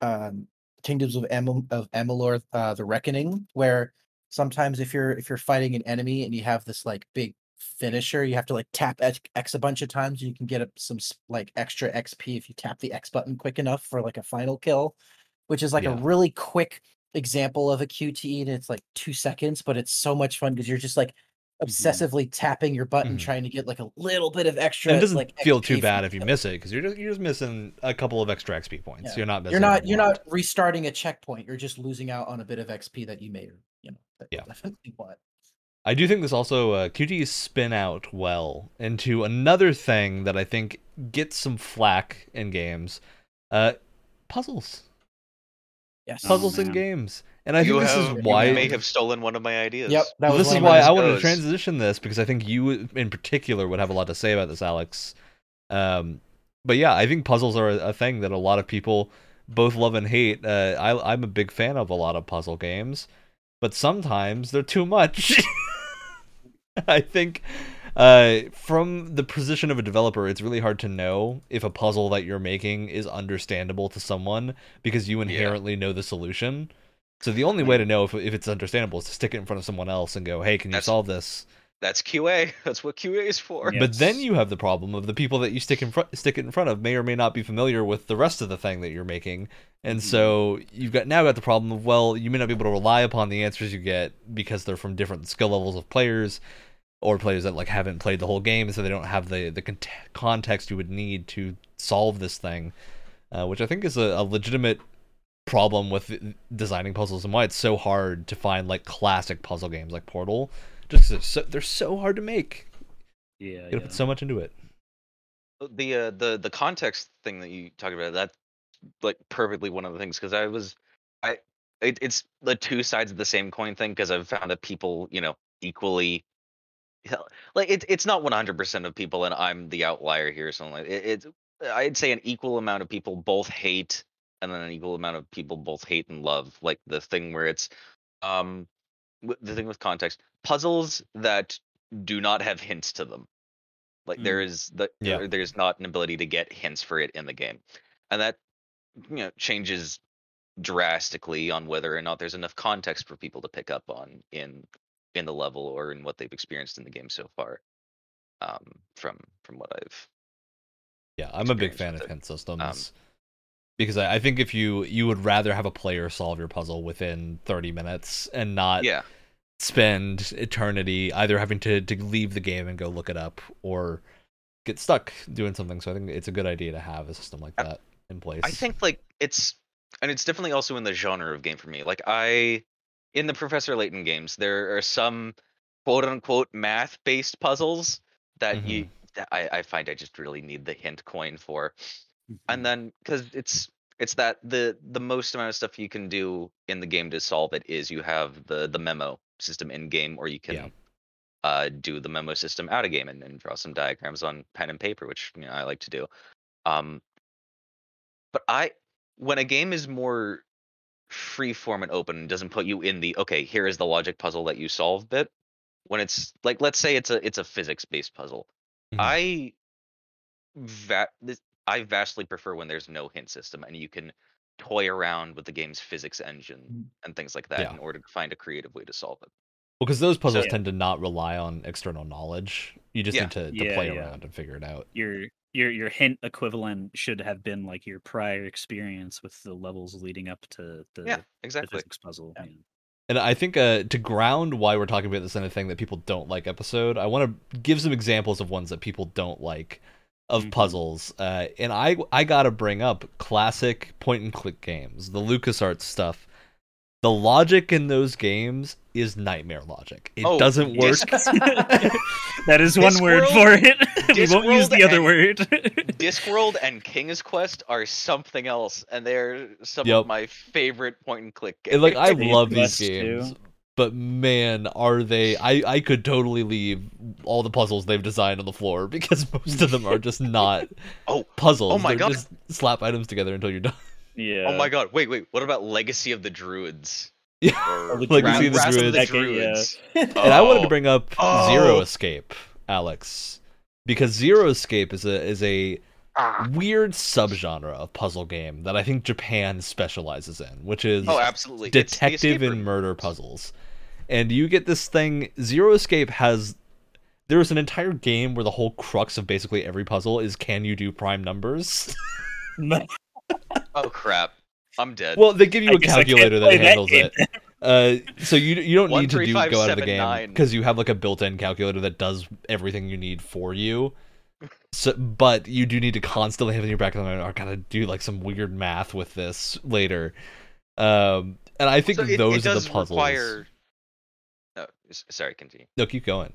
um, Kingdoms of Em- of Amalur: uh, The Reckoning, where sometimes if you're if you're fighting an enemy and you have this like big finisher, you have to like tap X a bunch of times. and You can get some like extra XP if you tap the X button quick enough for like a final kill, which is like Yeah. a really quick example of a QTE, and it's like two seconds, but it's so much fun because you're just like obsessively tapping your button Mhm. trying to get like a little bit of extra. And it doesn't like feel too bad if you miss it because you're just you're just missing a couple of extra XP points. Yeah. You're not missing. You're not you're lot. not restarting a checkpoint. You're just losing out on a bit of XP that you made or you know that you Yeah. definitely want. I do think this also uh, QTEs spin out well into another thing that I think gets some flack in games. Uh, puzzles, Yes. Oh, puzzles in games, and I you think this have, is you why. may have stolen one of my ideas. Yep. That was this is why mine I wanted to transition this because I think you, in particular, would have a lot to say about this, Alex. Um, but yeah, I think puzzles are a, a thing that a lot of people both love and hate. Uh, I, I'm a big fan of a lot of puzzle games, but sometimes they're too much. I think uh, from the position of a developer, it's really hard to know if a puzzle that you're making is understandable to someone because you inherently know the solution. So the only way to know if, if it's understandable is to stick it in front of someone else and go, "Hey, can you That's- solve this?" That's QA. That's what QA is for. Yeah. But then you have the problem of the people that you stick in front stick it in front of may or may not be familiar with the rest of the thing that you're making. And Mhm. so you've got now got the problem of well, you may not be able to rely upon the answers you get because they're from different skill levels of players or players that like haven't played the whole game so they don't have the the cont- context you would need to solve this thing. Uh, which I think is a, a legitimate problem with designing puzzles and why it's so hard to find like classic puzzle games like Portal just 'cause they're so, they're so hard to make. Yeah, You yeah. put so much into it. the uh, the the context thing that you talked about that's like perfectly one of the things because I was I it, it's the two sides of the same coin thing because I've found that people you know equally like it, it's not 100% of people and I'm the outlier here or something like it, it's I'd say an equal amount of people both hate and then an equal amount of people both hate and love like the thing where it's um the thing with context puzzles that do not have hints to them. Like there is the Yeah. there- there's not an ability to get hints for it in the game. And that you know changes drastically on whether or not there's enough context for people to pick up on in in the level or in what they've experienced in the game so far um from from what i've Yeah, I'm a big fan of hint systems because I, I think if you you would rather have a player solve your puzzle within 30 minutes and not yeah spend eternity either having to to leave the game and go look it up or get stuck doing something. So I think it's a good idea to have a system like that in place. I think like it's and it's definitely also in the genre of game for me. Like I in the Professor Layton games, there are some quote unquote math based puzzles that you mm-hmm. that I, I find I just really need the hint coin for. Mhm. And then because it's it's that the the most amount of stuff you can do in the game to solve it is you have the the memo system in game or you can Yeah. uh do the memo system out of game and, and draw some diagrams on pen and paper which you know i like to do um but i when a game is more free form and open and doesn't put you in the okay here is the logic puzzle that you solve bit when it's like let's say it's a it's a physics based puzzle Mhm. i that this, i vastly prefer when there's no hint system and you can toy around with the game's physics engine Mm. and things like that Yeah. in order to find a creative way to solve it well, because those puzzles yeah. tend to not rely on external knowledge. You just Yeah. need to, to play around and figure it out. your your your hint equivalent should have been like your prior experience with the levels leading up to the, yeah the exactly physics puzzle. And I think uh, to ground why we're talking about this in a thing that people don't like episode, I want to give some examples of ones that people don't like of Mhm. puzzles. Uh, and I I gotta bring up classic point and click games, the LucasArts stuff. The logic in those games is nightmare logic. It Oh, doesn't work. Disc- that is one word for it. we won't use the other and- word. Discworld and King's Quest are something else, and they're some Yep. of my favorite point and click games. And, like I love these games, too. Games, but man, are they? I I could totally leave all the puzzles they've designed on the floor because most of them are just not Oh, puzzles. oh my They're God. Just slap items together until you're done. yeah. oh my god! Wait, wait. What about Legacy of the Druids? Yeah. Or the Legacy of the Wrath Druids. Druids. And I wanted to Oh. bring up Oh. Zero Escape, Alex, because Zero Escape is a is a Ah. weird subgenre of puzzle game that I think Japan specializes in, which is Oh, absolutely. Detective and murder puzzles. And you get this thing. Zero Escape has. There's an entire game where the whole crux of basically every puzzle is can you do prime numbers? Oh crap! I'm dead. well, they give you I a guess I can't calculator that play that handles it. Uh, so you you don't One, need to three, do five, go out of the game because you have like a built-in calculator that does everything you need for you. So, but you do need to constantly have in your back of the mind, I gotta do like some weird math with this later. Um, and I think So it, those it are does the puzzles. require. Sorry. Continue. No, keep going.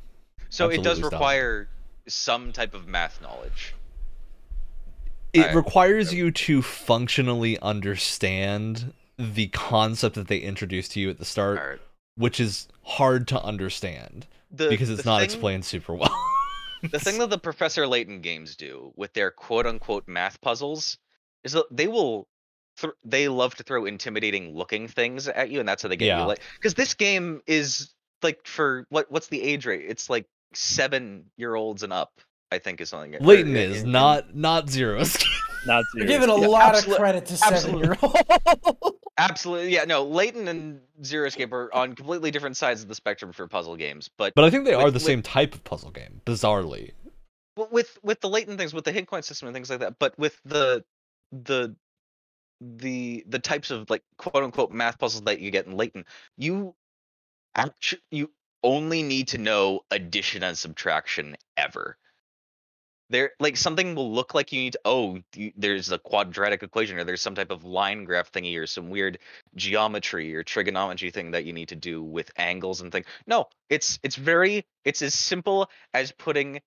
So it does Absolutely stop. require some type of math knowledge. It I- requires you to functionally understand the concept that they introduced to you at the start, right. which is hard to understand The, because it's not thing- explained super well. The thing that the Professor Layton games do with their quote unquote math puzzles is that they will. Th- they love to throw intimidating looking things at you, and that's how they get Yeah. you. Like, because this game is like for what? What's the age rate? It's like seven year olds and up. I think is something. or- Layton in- is in- not not zero. Not You're giving a Yeah, lot absolute- of credit to seven year old. Absolutely, yeah. No, Layton and Zero Escape are on completely different sides of the spectrum for puzzle games, but but I think they are the with- same type of puzzle game. Bizarrely, But with with the Layton things, with the hit coin system and things like that, but with the the the the types of like quote unquote math puzzles that you get in Layton, you actually you only need to know addition and subtraction ever. There, like something will look like you need to. Oh, you, there's a quadratic equation, or there's some type of line graph thingy, or some weird geometry or trigonometry thing that you need to do with angles and things. No, it's it's very it's as simple as putting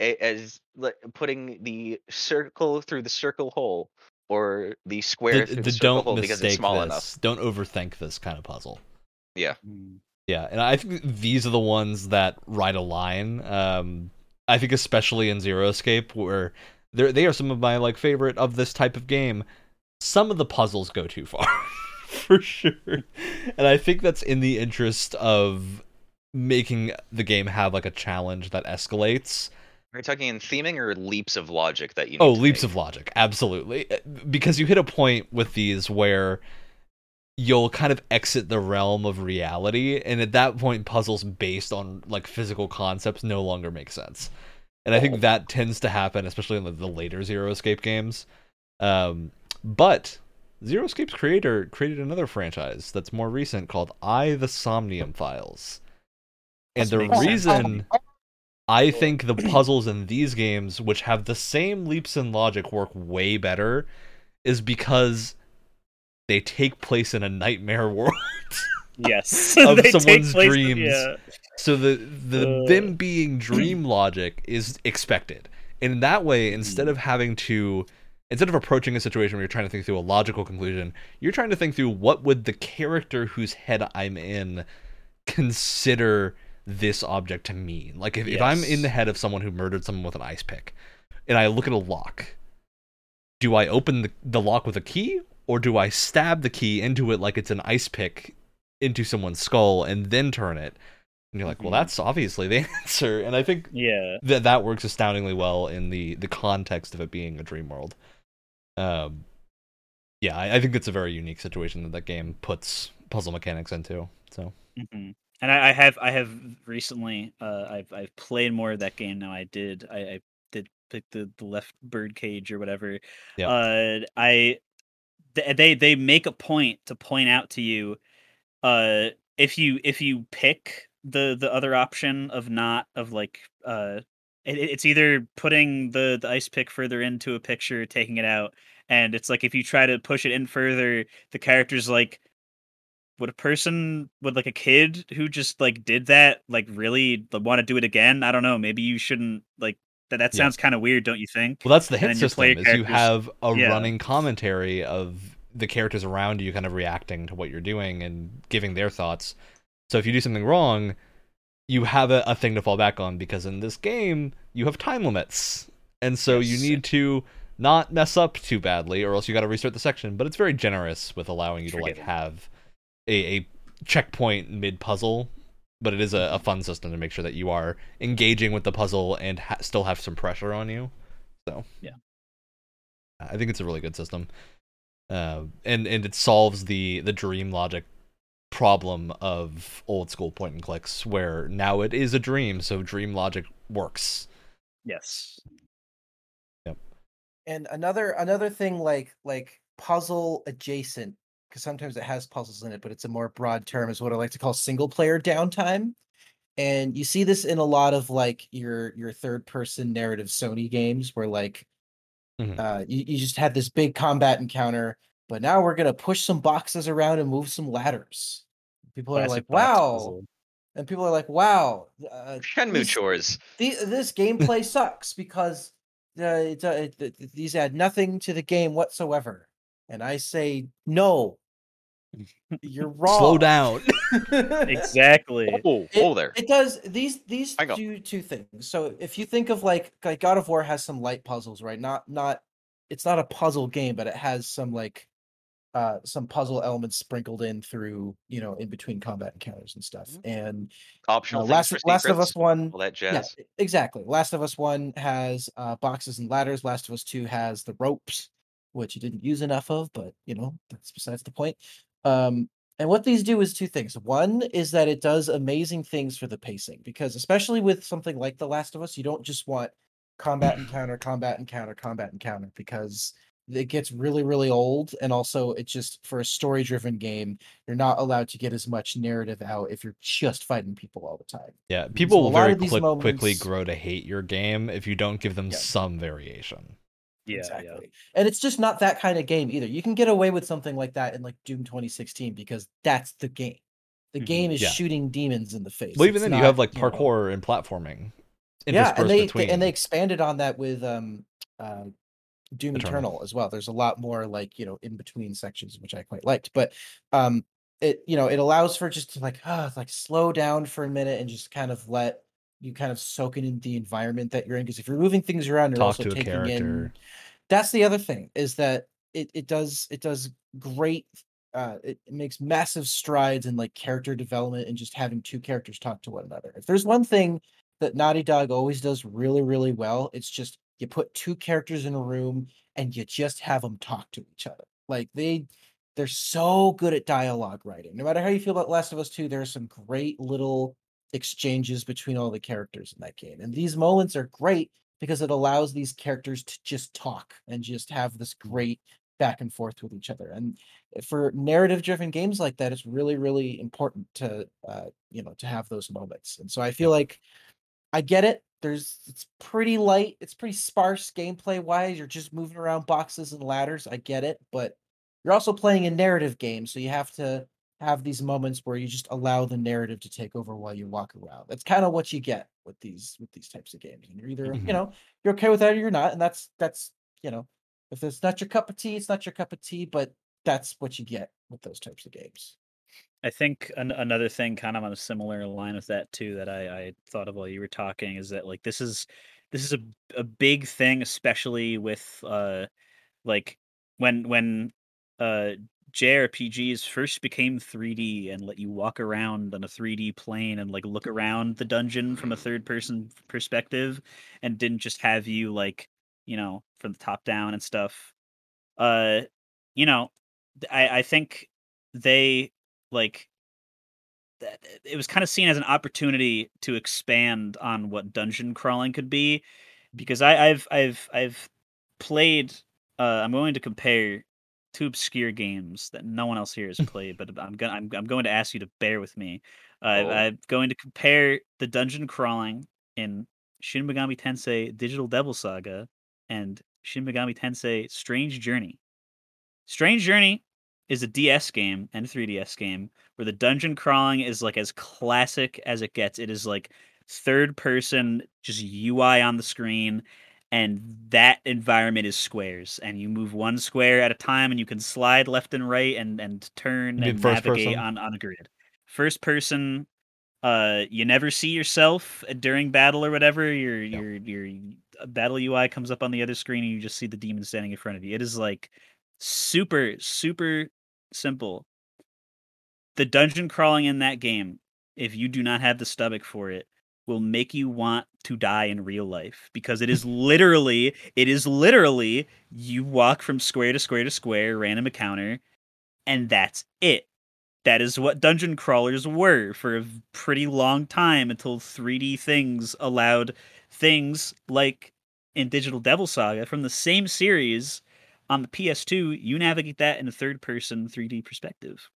a, as like, putting the circle through the circle hole or the square the, through the the circle don't hole because it's small this. enough. Don't overthink this kind of puzzle. Mm. Yeah, and I think these are the ones that ride a line. Um, I think especially in Zero Escape, where they they are some of my like favorite of this type of game. Some of the puzzles go too far, for sure, and I think that's in the interest of making the game have like a challenge that escalates. Are you talking in theming or leaps of logic that you? Oh, leaps make? of logic, absolutely. Uh, Because you hit a point with these where you'll kind of exit the realm of reality, and at that point, puzzles based on like physical concepts no longer make sense. And I think that tends to happen, especially in the, the later Zero Escape games. Um, but Zero Escape's creator created another franchise that's more recent called AI the Somnium Files. And the reason I think the puzzles in these games, which have the same leaps in logic, work way better, is because they take place in a nightmare world. Yes. Of someone's place in- dreams. yeah. so the the Uh. them being dream logic is expected. And in that way, instead of having to instead of approaching a situation where you're trying to think through a logical conclusion, you're trying to think through what would the character whose head I'm in consider this object to mean. Like if, if I'm in the head of someone who murdered someone with an ice pick and I look at a lock, do I open the, the lock with a key or do I stab the key into it like it's an ice pick into someone's skull and then turn it? And you're like, well, Mhm. that's obviously the answer. And I think Yeah. that that works astoundingly well in the the context of it being a dream world. Um, yeah, I, I think it's a very unique situation that that game puts puzzle mechanics into. So hmm And I, I have I have recently uh, I've I've played more of that game now. I did I, I did pick the, the left bird cage or whatever. Yeah. Uh, I they they make a point to point out to you, uh, if you if you pick the the other option of not of like uh. It, it- it's either putting the, the ice pick further into a picture, taking it out, and it's like if you try to push it in further, the character's like would a person would like a kid who just like did that like really want to do it again? I don't know. Maybe you shouldn't like that. That Yeah. sounds kind of weird, don't you think? Well, that's the hit system. Is you have a yeah. running commentary of the characters around you, kind of reacting to what you're doing and giving their thoughts. So if you do something wrong, you have a, a thing to fall back on because in this game you have time limits, and so you need to not mess up too badly, or else you got to restart the section. But it's very generous with allowing you to like have a, a checkpoint mid puzzle. But it is a, a fun system to make sure that you are engaging with the puzzle and ha- still have some pressure on you. So Yeah. I think it's a really good system, uh, and and it solves the the dream logic problem of old school point and clicks, where now it is a dream, so dream logic works. Yes. Yep. And another another thing like like puzzle adjacent because sometimes it has puzzles in it but it's a more broad term is what i like to call single player downtime and you see this in a lot of like your your third person narrative sony games where like Mhm. uh you, you just had this big combat encounter but now we're gonna push some boxes around and move some ladders people are like wow puzzle. and people are like wow uh, Shenmue these- chores. the, this gameplay sucks because uh, it, uh, it, it- these add nothing to the game whatsoever. And I say no. You're wrong. Slow down. Exactly. Oh, It, oh there. it does these these I go. do two things. So if you think of like like God of War has some light puzzles, right? Not not it's not a puzzle game, but it has some like uh some puzzle elements sprinkled in through you know in between combat encounters and stuff. And Optional uh, last for Last of Us one all that jazz. e- exactly. Last of Us One has uh, boxes and ladders. Last of Us Two has the ropes, which you didn't use enough of, but you know that's besides the point. Um, and what these do is two things. One is that it does amazing things for the pacing, because especially with something like The Last of Us, you don't just want combat encounter, combat encounter, combat encounter, because it gets really, really old. And also, it's just for a story-driven game, you're not allowed to get as much narrative out if you're just fighting people all the time. yeah, people a will very quick, quickly grow to hate your game if you don't give them Yeah. some variation. Yeah, exactly. And it's just not that kind of game either. You can get away with something like that in like Doom 2016 because that's the game. The Mhm. game is Yeah. shooting demons in the face. Well, even It's then, you have like know- parkour and platforming. Yeah, and they, they- and they expanded on that with um uh Doom Eternal. Eternal. as well. There's a lot more like, you know, in between sections which I quite liked. But um it you know, it allows for just to like ah like slow down for a minute and just kind of let you kind of soak in the environment that you're in because if you're moving things around you're talk also to a taking character. in that's the other thing is that it, it does it does great uh it, it makes massive strides in like character development and just having two characters talk to one another. If there's one thing that naughty dog always does really really well it's just you put two characters in a room and you just have them talk to each other. Like they they're so good at dialogue writing. No matter how you feel about last of us 2 there are some great little exchanges between all the characters in that game and these moments are great because it allows these characters to just talk and just have this great back and forth with each other. And for narrative driven games like that, it's really, really important to, uh, you know, to have those moments. And so I feel like I get it. There's, it's pretty light. It's pretty sparse gameplay wise. You're just moving around boxes and ladders. I get it. But you're also playing a narrative game. So you have to have these moments where you just allow the narrative to take over while you walk around. That's kind of what you get with these, with these types of games. And you're either, Mhm. you know, you're okay with that or you're not. And that's, that's, you know, if it's not your cup of tea, it's not your cup of tea, but that's what you get with those types of games. I think an- another thing, kind of on a similar line with that too, that I, I thought of while you were talking, is that like this is this is a a big thing, especially with uh like when when uh JRPGs first became 3D and let you walk around on a 3D plane and like look around the dungeon from a third person perspective and didn't just have you like you know from the top down and stuff. Uh you know i i think they like it was kind of seen as an opportunity to expand on what dungeon crawling could be because i i've i've i've played uh i'm going to compare two obscure games that no one else here has played but i'm gonna i'm, I'm going to ask you to bear with me uh, Oh. i'm going to compare the dungeon crawling in shin megami tensei digital devil saga and Shin Megami Tensei Strange Journey. Strange Journey is a DS game and a 3DS game where the dungeon crawling is like as classic as it gets. It is like third person, just UI on the screen, and that environment is squares, and you move one square at a time, and you can slide left and right and and turn and navigate person? on on a grid. First person. Uh, you never see yourself uh, during battle or whatever. Your Yeah. your your battle UI comes up on the other screen, and you just see the demon standing in front of you. It is like super super simple. The dungeon crawling in that game, if you do not have the stomach for it, will make you want to die in real life because it is literally it is literally you walk from square to square to square, random encounter, and that's it. That is what dungeon crawlers were for a pretty long time until 3D things allowed things like in Digital Devil Saga from the same series on the PS2, you navigate that in a third person 3D perspective.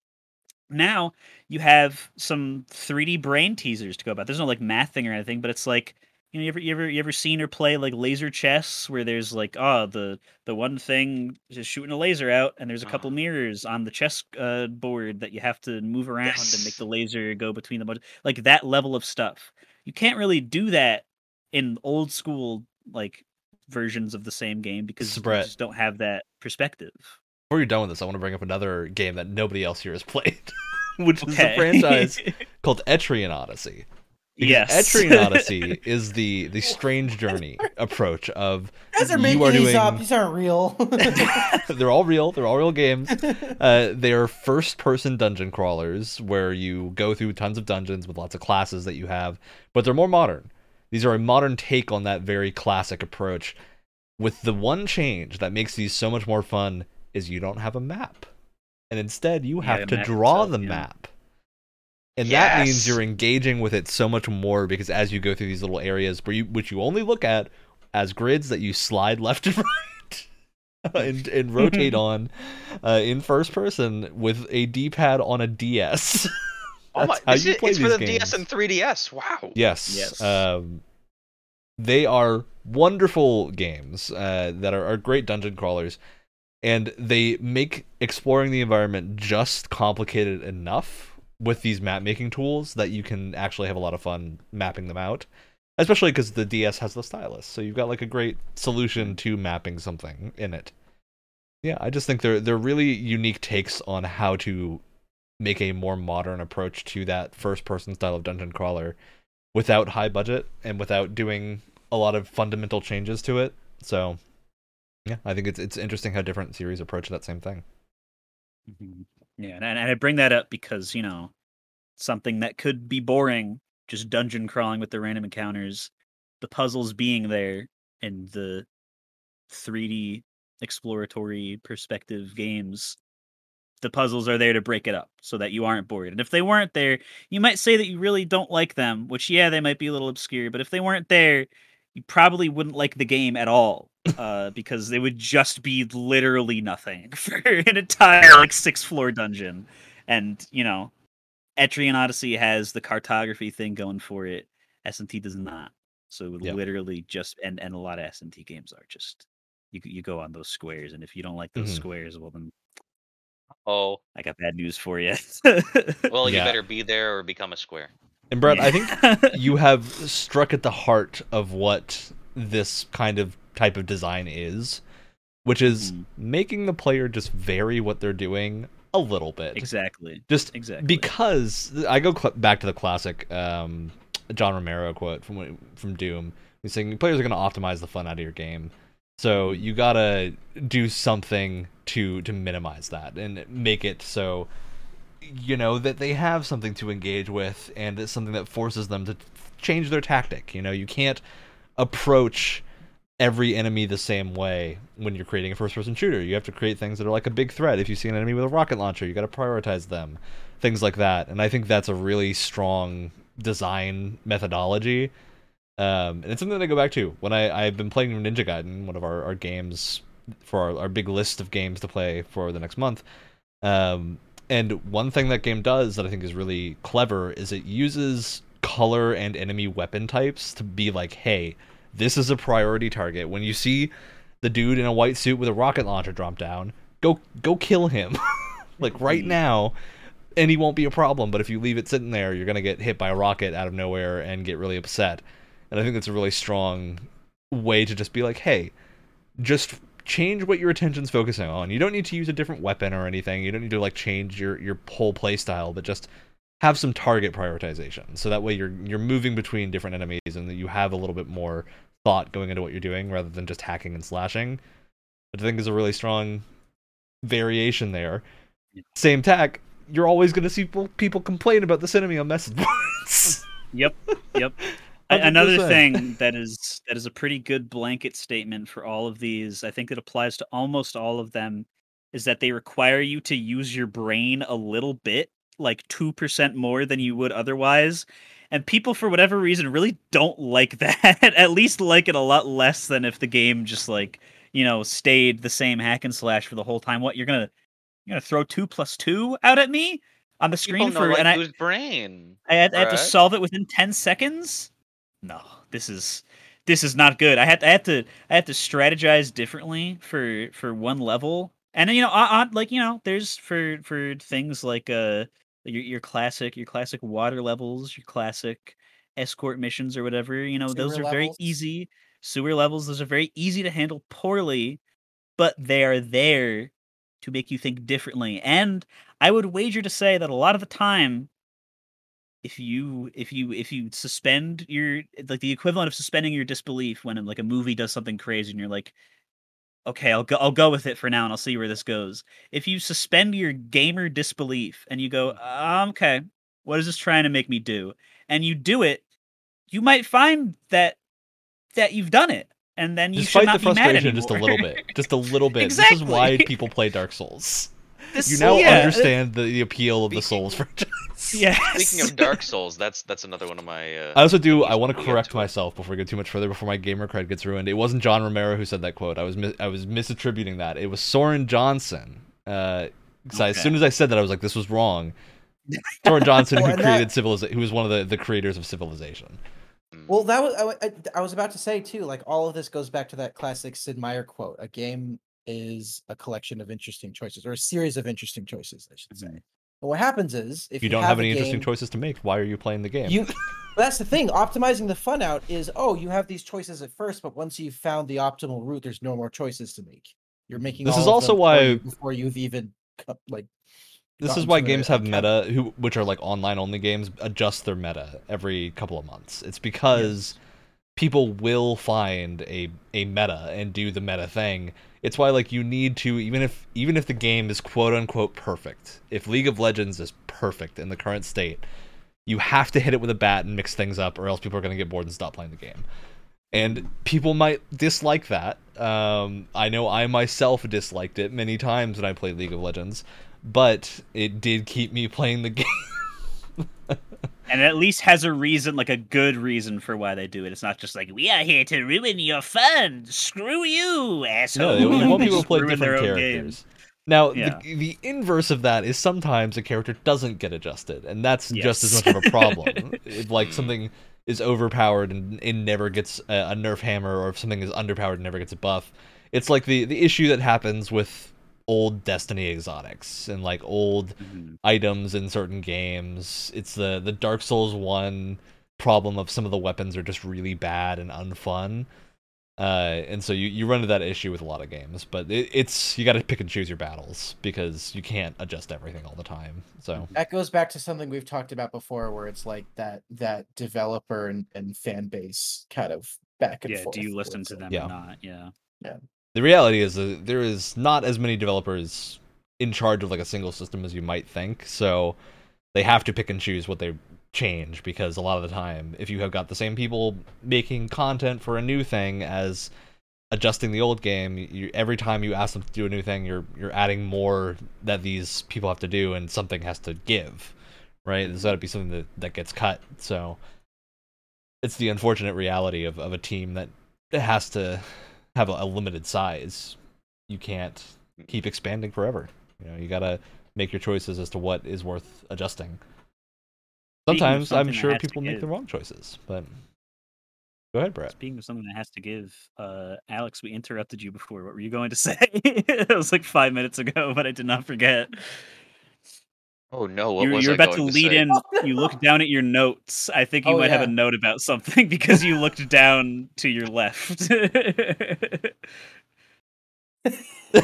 Now you have some 3D brain teasers to go about. There's no like math thing or anything, but it's like you know, you ever you ever you ever seen or play like laser chess where there's like oh the the one thing is shooting a laser out and there's a couple Ah. mirrors on the chess uh, board that you have to move around and make the laser go between them like that level of stuff. You can't really do that in old school like versions of the same game because you just don't have that perspective. Before you're done with this, I want to bring up another game that nobody else here has played, which is a franchise called Etrian Odyssey. Because yes. Etrian Odyssey is the the strange journey approach of Guys are You are these doing- up. These aren't real. they're all real. They're all real games. Uh, they are first person dungeon crawlers where you go through tons of dungeons with lots of classes that you have, but they're more modern. These are a modern take on that very classic approach. With the one change that makes these so much more fun is you don't have a map. And instead you have the to draw itself, the yeah. map. And that means you're engaging with it so much more because as you go through these little areas where you which you only look at as grids that you slide left and right and, and rotate on uh, in first person with a D-pad on a DS. Oh my! That's how This you is, play it's for the these DS and 3DS. Wow. Yes. Yes. Um, they are wonderful games uh, that are, are great dungeon crawlers, and they make exploring the environment just complicated enough with these map making tools that you can actually have a lot of fun mapping them out. Especially because the DS has the stylus, so you've got like a great solution to mapping something in it. Yeah, I just think they're they're really unique takes on how to make a more modern approach to that first person style of dungeon crawler without high budget and without doing a lot of fundamental changes to it. So yeah, I think it's it's interesting how different series approach that same thing. Mhm. Yeah, and, and I bring that up because you know something that could be boring, just dungeon crawling with the random encounters, the puzzles being there, and the 3D exploratory perspective games. The puzzles are there to break it up so that you aren't bored. And if they weren't there, you might say that you really don't like them, which yeah, they might be a little obscure, but if they weren't there, you probably wouldn't like the game at all uh, because they would just be literally nothing for an entire like six floor dungeon. And you know, Etrian Odyssey has the cartography thing going for it. SMT does not. So it would Yep. literally just and and a lot of SMT games are just you you go on those squares, and if you don't like those Mhm. squares, well then Oh, I got bad news for you. well, you Yeah. better be there or become a square. And Brett, I think you have struck at the heart of what this kind of type of design is, which is Mhm. making the player just vary what they're doing a little bit. exactly Just exactly because I go cl- back to the classic um, John Romero quote from from Doom. He's saying players are going to optimize the fun out of your game, so you gotta do something to to minimize that and make it so you know that they have something to engage with and it's something that forces them to change their tactic. You know, you can't approach every enemy the same way when you're creating a first person shooter. You have to create things that are like a big threat. If you see an enemy with a rocket launcher, you got to prioritize them. Things like that. And I think that's a really strong design methodology. Um, and it's something that I go back to when I, I've been playing Ninja Gaiden, one of our, our games for our, our big list of games to play for the next month. Um, and one thing that game does that I think is really clever is it uses color and enemy weapon types to be like, hey, this is a priority target. When you see the dude in a white suit with a rocket launcher drop down, go go kill him. like right Mhm. now, and he won't be a problem. But if you leave it sitting there, you're gonna get hit by a rocket out of nowhere and get really upset. And I think that's a really strong way to just be like, hey, just change what your attention's focusing on. You don't need to use a different weapon or anything. You don't need to like change your your whole play style, but just have some target prioritization. So that way you're you're moving between different enemies and that you have a little bit more thought going into what you're doing rather than just hacking and slashing. Which I think is a really strong variation there. Same tack, you're always going to see people- people complain about this enemy on message boards. Yep. Yep. A- Another thing that is that is a pretty good blanket statement for all of these, I think it applies to almost all of them, is that they require you to use your brain a little bit, like two percent more than you would otherwise. And people, for whatever reason, really don't like that. At least like it a lot less than if the game just like you know stayed the same hack and slash for the whole time. What you're gonna you're gonna throw two plus two out at me on the screen for like and I brain. I had, I had to solve it within ten seconds. No, this is this is not good. I had I had to I had to strategize differently for for one level, and then you know, on- like you know, there's for for things like uh your your classic your classic water levels, your classic escort missions or whatever. You know, those are Sewer very easy sewer levels. Those are very easy to handle poorly, but they are there to make you think differently. And I would wager to say that a lot of the time if you if you if you suspend your like the equivalent of suspending your disbelief when like a movie does something crazy and you're like okay i'll go i'll go with it for now and i'll see where this goes if you suspend your gamer disbelief and you go um, okay what is this trying to make me do and you do it you might find that that you've done it and then you just should not the be mad frustration just a little bit. Just a little bit. exactly. This is why people play Dark Souls. This- You now yeah, understand the, the appeal of the Souls franchise. yes. Speaking of Dark Souls, that's that's another one of my. Uh, I also do. I want to correct myself before we go too much further. Before my gamer cred gets ruined. It wasn't John Romero who said that quote. I was mis- I was misattributing that. It was Soren Johnson. Uh, 'cause I- as soon as I said that, I was like, "This was wrong." Soren Johnson, who created Civilization, who was one of the, the creators of Civilization. mm, Well, that was I, I, I was about to say too. Like all of this goes back to that classic Sid Meier quote: "A game is a collection of interesting choices, or a series of interesting choices." I should say. But what happens is if If you don't have a any interesting choices to make, why are you playing the game? You, that's the thing. Optimizing the fun out is oh, you have these choices at first, but once you've found the optimal route, there's no more choices to make. You're making. This is also why- you before you've even like. This is why games have meta, who which are like online only games, adjust their meta every couple of months. It's because people will find a a meta and do the meta thing. It's why like you need to even if even if the game is quote unquote perfect. If League of Legends is perfect in the current state, you have to hit it with a bat and mix things up, or else people are going to get bored and stop playing the game. And people might dislike that. Um, I know I myself disliked it many times when I played League of Legends, but it did keep me playing the game. And at least has a reason, like a good reason for why they do it. It's not just like we are here to ruin your fun. Screw you, no, asshole. you want people to play different characters. Now, Yeah. the, the inverse of that is sometimes a character doesn't get adjusted, and that's just as much of a problem. if like Hmm. something is overpowered and it never gets a, a nerf hammer, or if something is underpowered and never gets a buff, it's like the the issue that happens with old Destiny exotics and like old Mhm. items in certain games. It's the the Dark Souls one problem of some of the weapons are just really bad and unfun. Uh, and so you, you run into that issue with a lot of games, but it, it's you got to pick and choose your battles because you can't adjust everything all the time. So That goes back to something we've talked about before, where it's like that that developer and, and fan base kind of back and Yeah, forth. do you listen to them Yeah. or not? Yeah, yeah. The reality is that there is not as many developers in charge of like a single system as you might think. So they have to pick and choose what they change because a lot of the time, if you have got the same people making content for a new thing as adjusting the old game, you, every time you ask them to do a new thing, you're you're adding more that these people have to do, and something has to give, right? There's got to be something that that gets cut. So it's the unfortunate reality of of a team that has to have a, a limited size. You can't keep expanding forever. You know, you gotta make your choices as to what is worth adjusting. Sometimes I'm sure people make the wrong choices, but go ahead, Brett. Speaking of something that has to give, uh, Alex, we interrupted you before. What were you going to say? it was like five minutes ago, but I did not forget. Oh no! What You're, was you're I about to going lead say? in. You look down at your notes. I think you Oh, might have a note about something because you looked down to your left.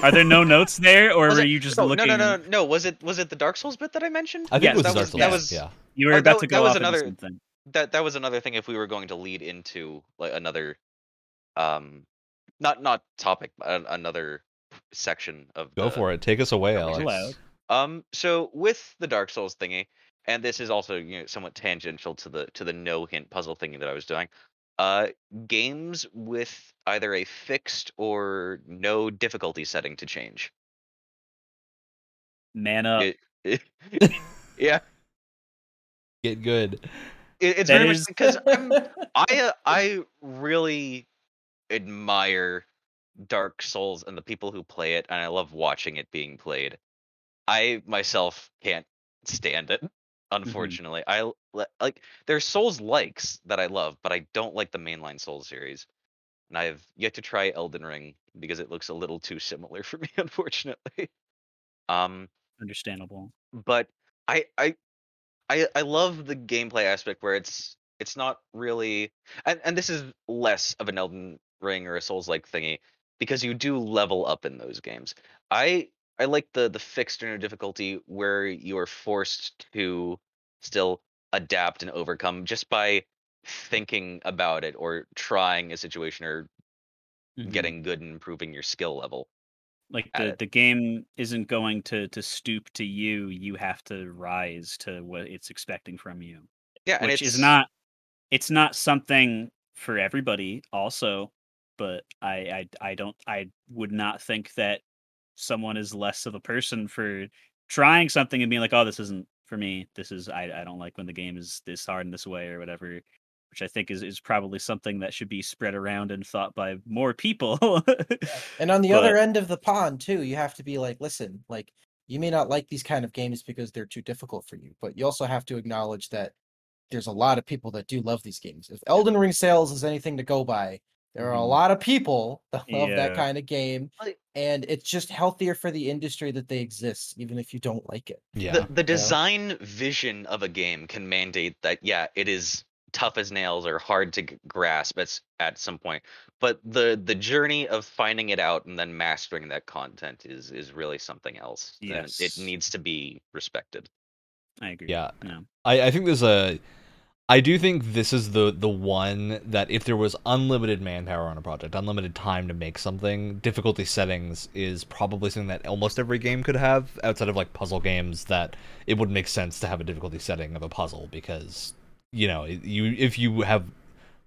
Are there no notes there, or Was were it- you just no, looking? no, no, no, no. Was it was it the Dark Souls bit that I mentioned? I think Yes, it was that Dark was- Souls. that was- yeah. You were Oh, about that- to that was off into another- something. that that was another thing if we were going to lead into like another um not not topic but another section of Go the, for it. Take us away, That was Alex. Um so with the dark souls thingy and this is also you know somewhat tangential to the to the no hint puzzle thingy that i was doing uh games with either a fixed or no difficulty setting to change Man up. It- yeah Get good. it, it's That very is- much because I'm, I uh, I really admire Dark Souls and the people who play it, and I love watching it being played. I myself can't stand it, unfortunately. I like there's Souls likes that I love, but I don't like the mainline Souls series. And I've yet to try Elden Ring because it looks a little too similar for me, unfortunately. Um, Understandable. but I I I I love the gameplay aspect where it's it's not really and and this is less of an Elden Ring or a Souls like thingy because you do level up in those games. I I like the the fixed or no difficulty where you are forced to still adapt and overcome just by thinking about it or trying a situation or Mhm. getting good and improving your skill level. like the the game isn't going to to stoop to you. You have to rise to what it's expecting from you. Yeah, which is not it's not something for everybody also but I, I i don't i would not think that someone is less of a person for trying something and being like oh this isn't for me. This is i, I don't like when the game is this hard in this way or whatever which i think is, is probably something that should be spread around and thought by more people. And on the other end of the pond too, you have to be like, listen, like you may not like these kind of games because they're too difficult for you, but you also have to acknowledge that there's a lot of people that do love these games. If Elden Ring sales is anything to go by, there are a Mhm. lot of people that love Yeah. that kind of game, and it's just healthier for the industry that they exist, even if you don't like it. Yeah. the, the design vision of a game can mandate that yeah it is tough as nails or hard to grasp at, at some point but the the journey of finding it out and then mastering that content is is really something else and Yes. it needs to be respected i agree Yeah. yeah I, I think there's a I do think this is the the one that if there was unlimited manpower on a project, unlimited time to make something, difficulty settings is probably something that almost every game could have outside of like puzzle games that it would make sense to have a difficulty setting of a puzzle because you know, you if you have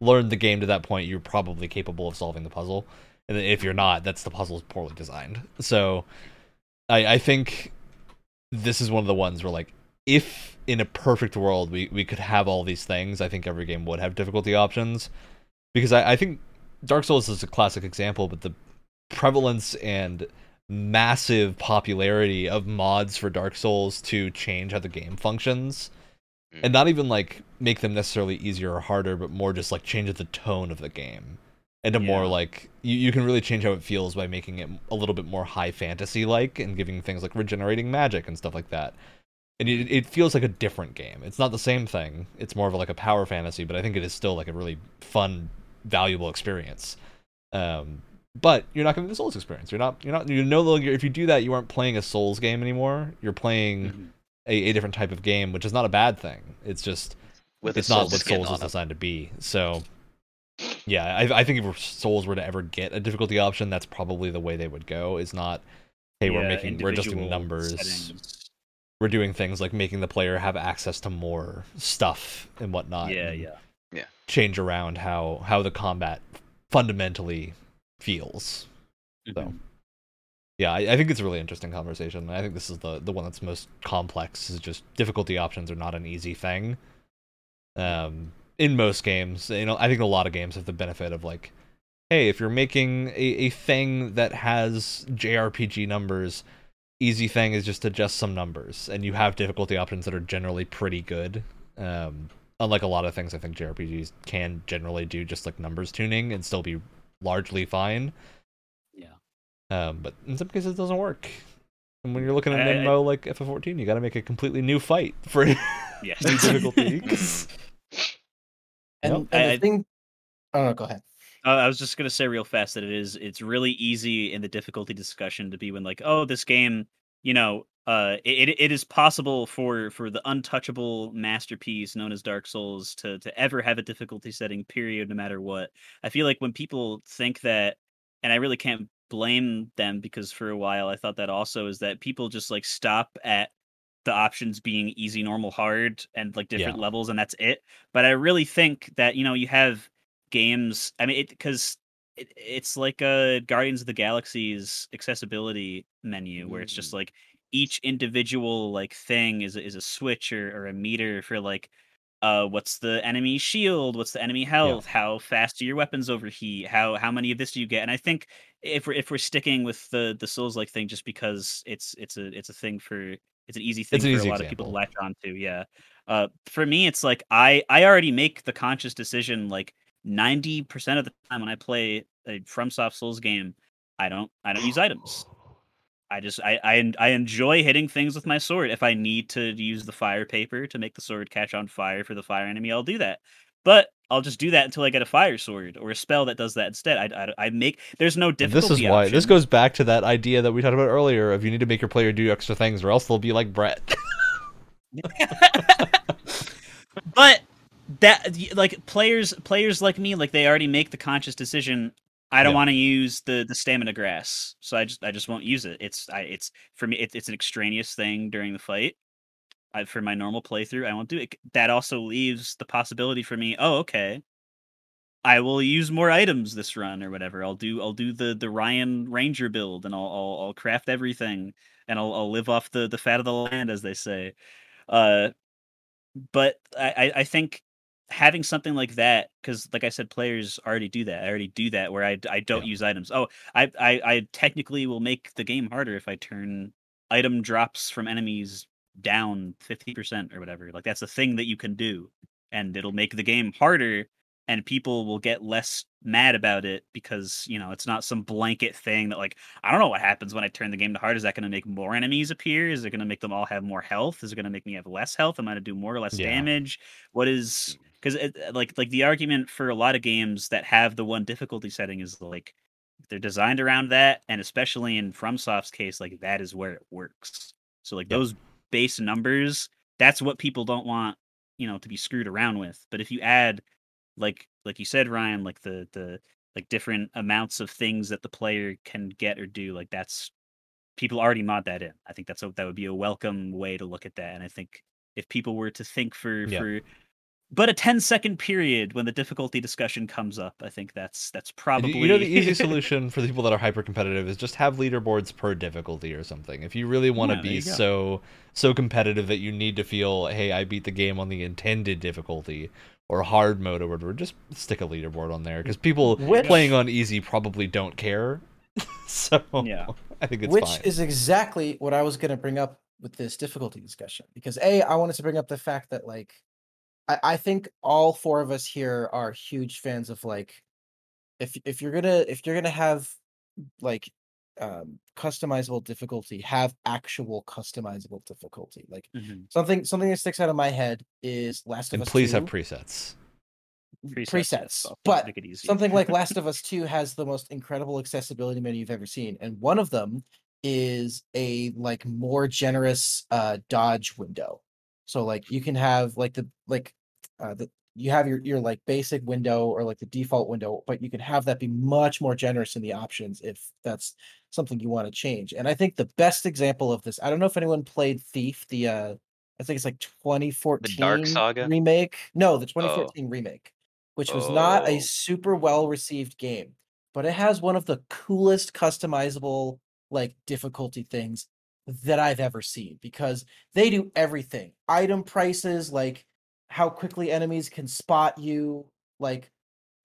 learned the game to that point, you're probably capable of solving the puzzle. And if you're not, that's the puzzle is poorly designed. So I I think this is one of the ones where like if in a perfect world we, we could have all these things, I think every game would have difficulty options. Because I, I think Dark Souls is a classic example, but the prevalence and massive popularity of mods for Dark Souls to change how the game functions. Hmm. And not even like make them necessarily easier or harder, but more just like change the tone of the game. And to more like you, you can really change how it feels by making it a little bit more high fantasy like and giving things like regenerating magic and stuff like that and it, it feels like a different game. It's not the same thing. It's more of like a power fantasy, but I think it is still like a really fun, valuable experience. Um, but you're not going getting the Souls experience. You're not. You're not. You're no longer. If you do that, you aren't playing a Souls game anymore. You're playing Mhm. a, a different type of game, which is not a bad thing. It's just with it's not Souls what Souls is designed to be. So, yeah, I, I think if Souls were to ever get a difficulty option, that's probably the way they would go. Is not, hey, we're making we're adjusting numbers settings. We're doing things like making the player have access to more stuff and whatnot. yeah and yeah Change around how how the combat fundamentally feels. So, Mhm. yeah, I, I think it's a really interesting conversation. I think this is the the one that's most complex. Is just difficulty options are not an easy thing. Um, in most games, you know, I think a lot of games have the benefit of like, hey, if you're making a, a thing that has JRPG numbers, easy thing is just adjust some numbers, and you have difficulty options that are generally pretty good. Um, unlike a lot of things, I think JRPGs can generally do just like numbers tuning and still be largely fine. Yeah. Um, but in some cases, it doesn't work. And when you're looking at I- an I- MMO like FF14, you got to make a completely new fight for Yes. new difficulty. 'cause- And, Yep. and I- the I- thing, oh go ahead. Uh, I was just gonna say real fast that it is it's really easy in the difficulty discussion to be when like oh this game you know uh it, it is possible for for the untouchable masterpiece known as Dark Souls to to ever have a difficulty setting period no matter what. I feel like when people think that and I really can't blame them because for a while I thought that also is that people just like stop at the options being easy, normal, hard, and like different Yeah. levels, and that's it. But I really think that you know you have games. I mean, it because it, it's like a Guardians of the Galaxy's accessibility menu where it's just Mm. like each individual like thing is a, is a switch or, or a meter for like uh what's the enemy shield what's the enemy health how fast do your weapons overheat how how many of this do you get and i think if we're if we're sticking with the the souls like thing just because it's it's a it's a thing for it's an easy thing an for easy a lot of people to latch on to yeah uh for me it's like i i already make the conscious decision like 90% of the time when i play a FromSoft Souls game, I don't I don't use items. I just I, I I enjoy hitting things with my sword. If I need to use the fire paper to make the sword catch on fire for the fire enemy, I'll do that. But I'll just do that until I get a fire sword or a spell that does that instead. I, I, I make there's no difficulty. this is why this goes back to that idea that we talked about earlier of you need to make your player do extra things or else they'll be like Brett. but that like players players like me like they already make the conscious decision i don't Yeah. want to use the the stamina grass so i just i just won't use it. It's i it's for me it, it's an extraneous thing during the fight. I, for my normal playthrough i won't do it that also leaves the possibility for me oh okay. I will use more items this run or whatever. I'll do i'll do the the ryan ranger build and i'll i'll, I'll craft everything and I'll, I'll live off the the fat of the land as they say. Uh but I, I- I think having something like that because like i said players already do that i already do that where i, I don't Yeah. use items. Oh I, I i technically will make the game harder if i turn item drops from enemies down 50% or whatever like that's a thing that you can do and it'll make the game harder and people will get less mad about it because you know it's not some blanket thing that like i don't know what happens when i turn the game to hard is that going to make more enemies appear? Is it going to make them all have more health? Is it going to make me have less health? Am i going to do more or less Yeah. damage? What is mm. Because uh, like like the argument for a lot of games that have the one difficulty setting is like they're designed around that and especially in FromSoft's case like that is where it works so like Yep. those base numbers that's what people don't want you know to be screwed around with but if you add like like you said Ryan like the the like different amounts of things that the player can get or do like that's people already mod that in i think that's a, that would be a welcome way to look at that and i think if people were to think for Yeah. for but a 10 second period when the difficulty discussion comes up i think that's that's probably You know, the easy solution for the people that are hyper competitive is just have leaderboards per difficulty or something. If you really want to Yeah, be so so competitive that you need to feel, hey, I beat the game on the intended difficulty or hard mode or whatever, just stick a leaderboard on there because people Which- playing on easy probably don't care. so Yeah. I think it's Which fine. is exactly what I was going to bring up with this difficulty discussion. Because a, I wanted to bring up the fact that like, I, I think all four of us here are huge fans of like, if if you're gonna if you're gonna have like um customizable difficulty, have actual customizable difficulty. Like Mhm. something something that sticks out of my head is Last of and Us. please 2, have presets. presets, presets, but make it easy. something like Last of Us 2 has the most incredible accessibility menu you've ever seen. And one of them is a like more generous uh dodge window. So like you can have like the like uh the you have your your like basic window or like the default window, but you can have that be much more generous in the options if that's something you want to change. And I think the best example of this, I don't know if anyone played Thief, the uh I think it's like 2014 the Dark Saga? remake. No, the 2014 remake, which was not a Oh. super well received game, but it has one of the coolest customizable like difficulty things that I've ever seen because they do everything. Item prices, like how quickly enemies can spot you, like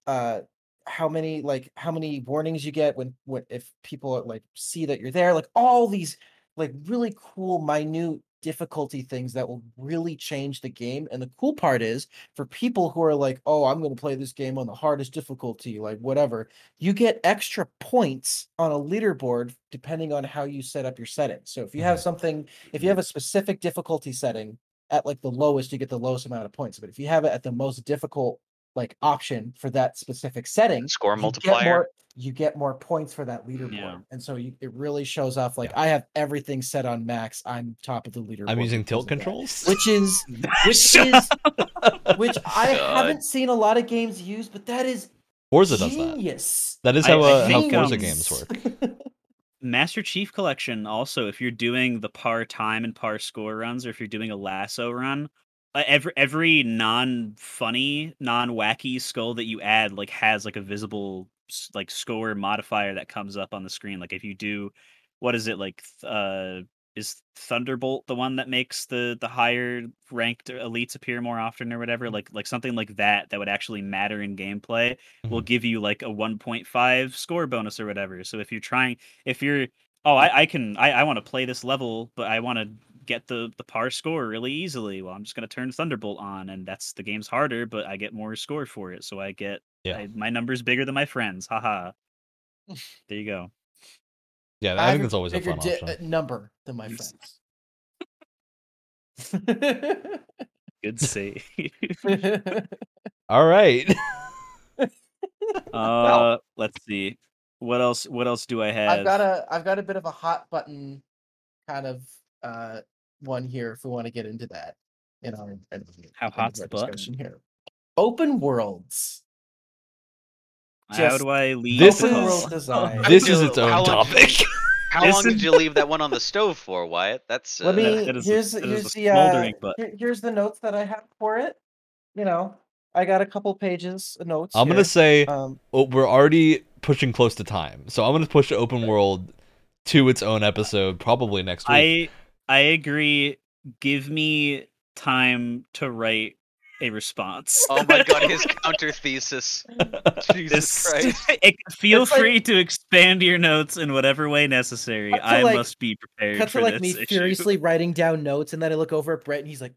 uh how many like how many warnings you get when when if people like see that you're there, like all these like really cool minute difficulty things that will really change the game. And the cool part is for people who are like, oh, I'm going to play this game on the hardest difficulty, like whatever, you get extra points on a leaderboard depending on how you set up your settings. So if you have Mhm. something, if you have a specific difficulty setting at like the lowest, you get the lowest amount of points. But if you have it at the most difficult like option for that specific setting, Score you get multiplier. more, you get more points for that leaderboard. Yeah. And so you, it really shows off like Yeah. I have everything set on max. I'm top of the leaderboard. I'm using tilt of that. controls. Which is which is which I God. haven't seen a lot of games use, but that is Forza does that. genius. That is how I uh, how Forza games work. Master Chief Collection also, if you're doing the par time and par score runs, or if you're doing a LASO run, every every non funny, non wacky skull that you add like has like a visible like score modifier that comes up on the screen. Like if you do, what is it like? Uh, is Thunderbolt the one that makes the the higher ranked elites appear more often or whatever? Like like something like that that would actually matter in gameplay will Mhm. give you like a 1.5 score bonus or whatever. So if you're trying, if you're, oh, I, I can, I, I want to play this level, but I want to get the the par score really easily. Well, I'm just gonna turn Thunderbolt on, and that's the game's harder, but I get more score for it. So I get, Yeah. I, my number's bigger than my friends. Haha. there you go. Yeah, I I think it's always a bigger fun di- option. uh, number than my friends. Good save. All right. uh, let's see. What else? What else do I have? I've got a I've got a bit of a hot button kind of uh one here if we want to get into that. In know, and How end of hot's our the button? discussion here. Open worlds. How do I leave? This open is- world design. this is its own long- topic. How long did you leave that one on the stove for, Wyatt? That's uh, Let me that is here's that is here's the uh, here- here's the notes that I have for it. You know, I got a couple pages of notes. I'm here. gonna say um oh, we're already pushing close to time, so I'm gonna push open world to its own episode probably next week. I I agree. Give me time to write a response. Oh my god, his counter thesis. Jesus This- Christ. it- feel It's like- free to expand your notes in whatever way necessary. I like- must be prepared cut for to like this me issue. furiously writing down notes, and then I look over at Brett, and he's like,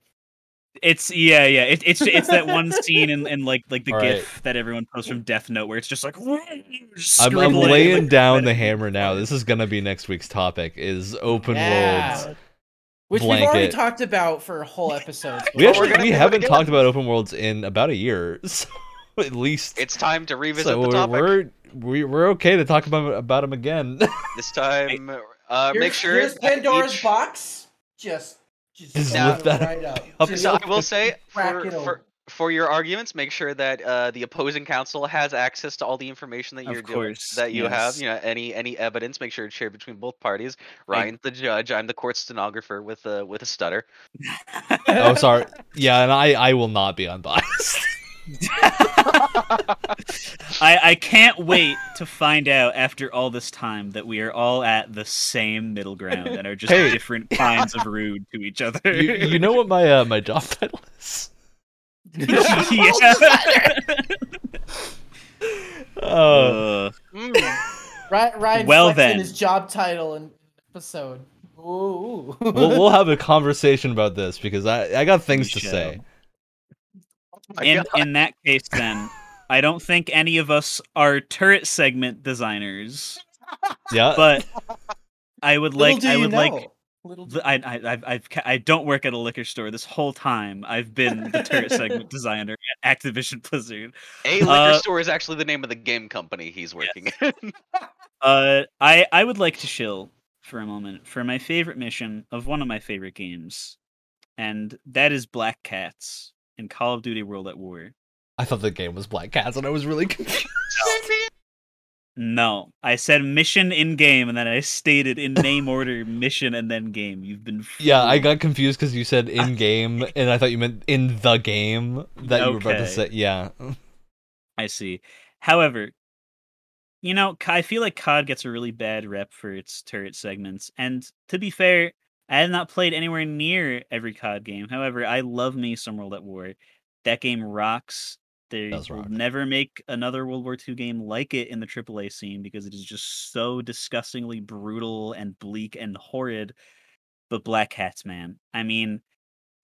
It's yeah, yeah. It, it's it's that one scene in, in like like the All GIF that everyone posts from Death Note where it's just like I'm, I'm laying like, down the hammer now. This is gonna be next week's topic: is open Yeah. worlds. Which we've already talked about for a whole episode. We actually we haven't again. talked about open worlds in about a year, so at least. It's time to revisit so the topic. we're we- we're okay to talk about about them again. This time, uh, Here's, make sure here's Pandora's each- box. Just, just, Just open lift that right up. up. Just So I will say for, it for open. For your arguments, make sure that uh, the opposing counsel has access to all the information that you're doing, that you have. yes. You know, any any evidence, make sure it's shared between both parties. Ryan's the judge. I'm the court stenographer with a with a stutter. oh, sorry. Yeah, and I I will not be unbiased. I, I can't wait to find out after all this time that we are all at the same middle ground and are just Hey. different kinds of rude to each other. you, you know what my uh, my job title is? yeah. Uh, Uh, Mm, Ryan, Ryan Well flexing then. his job title in episode. Ooh. we'll we'll have a conversation about this because I I got things to say. my in in that case, then I don't think any of us are turret segment designers, Yeah. but I would like I you would like know. Little do The- I, I, I've, I've, I don't work at a liquor store. This whole time, I've been the turret segment designer at Activision Blizzard. A liquor uh, store is actually the name of the game company he's working in. Uh, I, I would like to chill for a moment for my favorite mission of one of my favorite games, and that is Black Cats in Call of Duty World at War. I thought the game was Black Cats, and I was really confused. No, I said mission in game, and then I stated in name order mission and then game. You've been Yeah, I got confused because you said in game, and I thought you meant in the game that you were about to say. Yeah. I see. However, you know, I feel like COD gets a really bad rep for its turret segments. And to be fair, I have not played anywhere near every COD game. However, I love me some World at War. That game rocks. They will never make another World War II game like it in the AAA scene because it is just so disgustingly brutal and bleak and horrid. but Black Cats, man. I mean,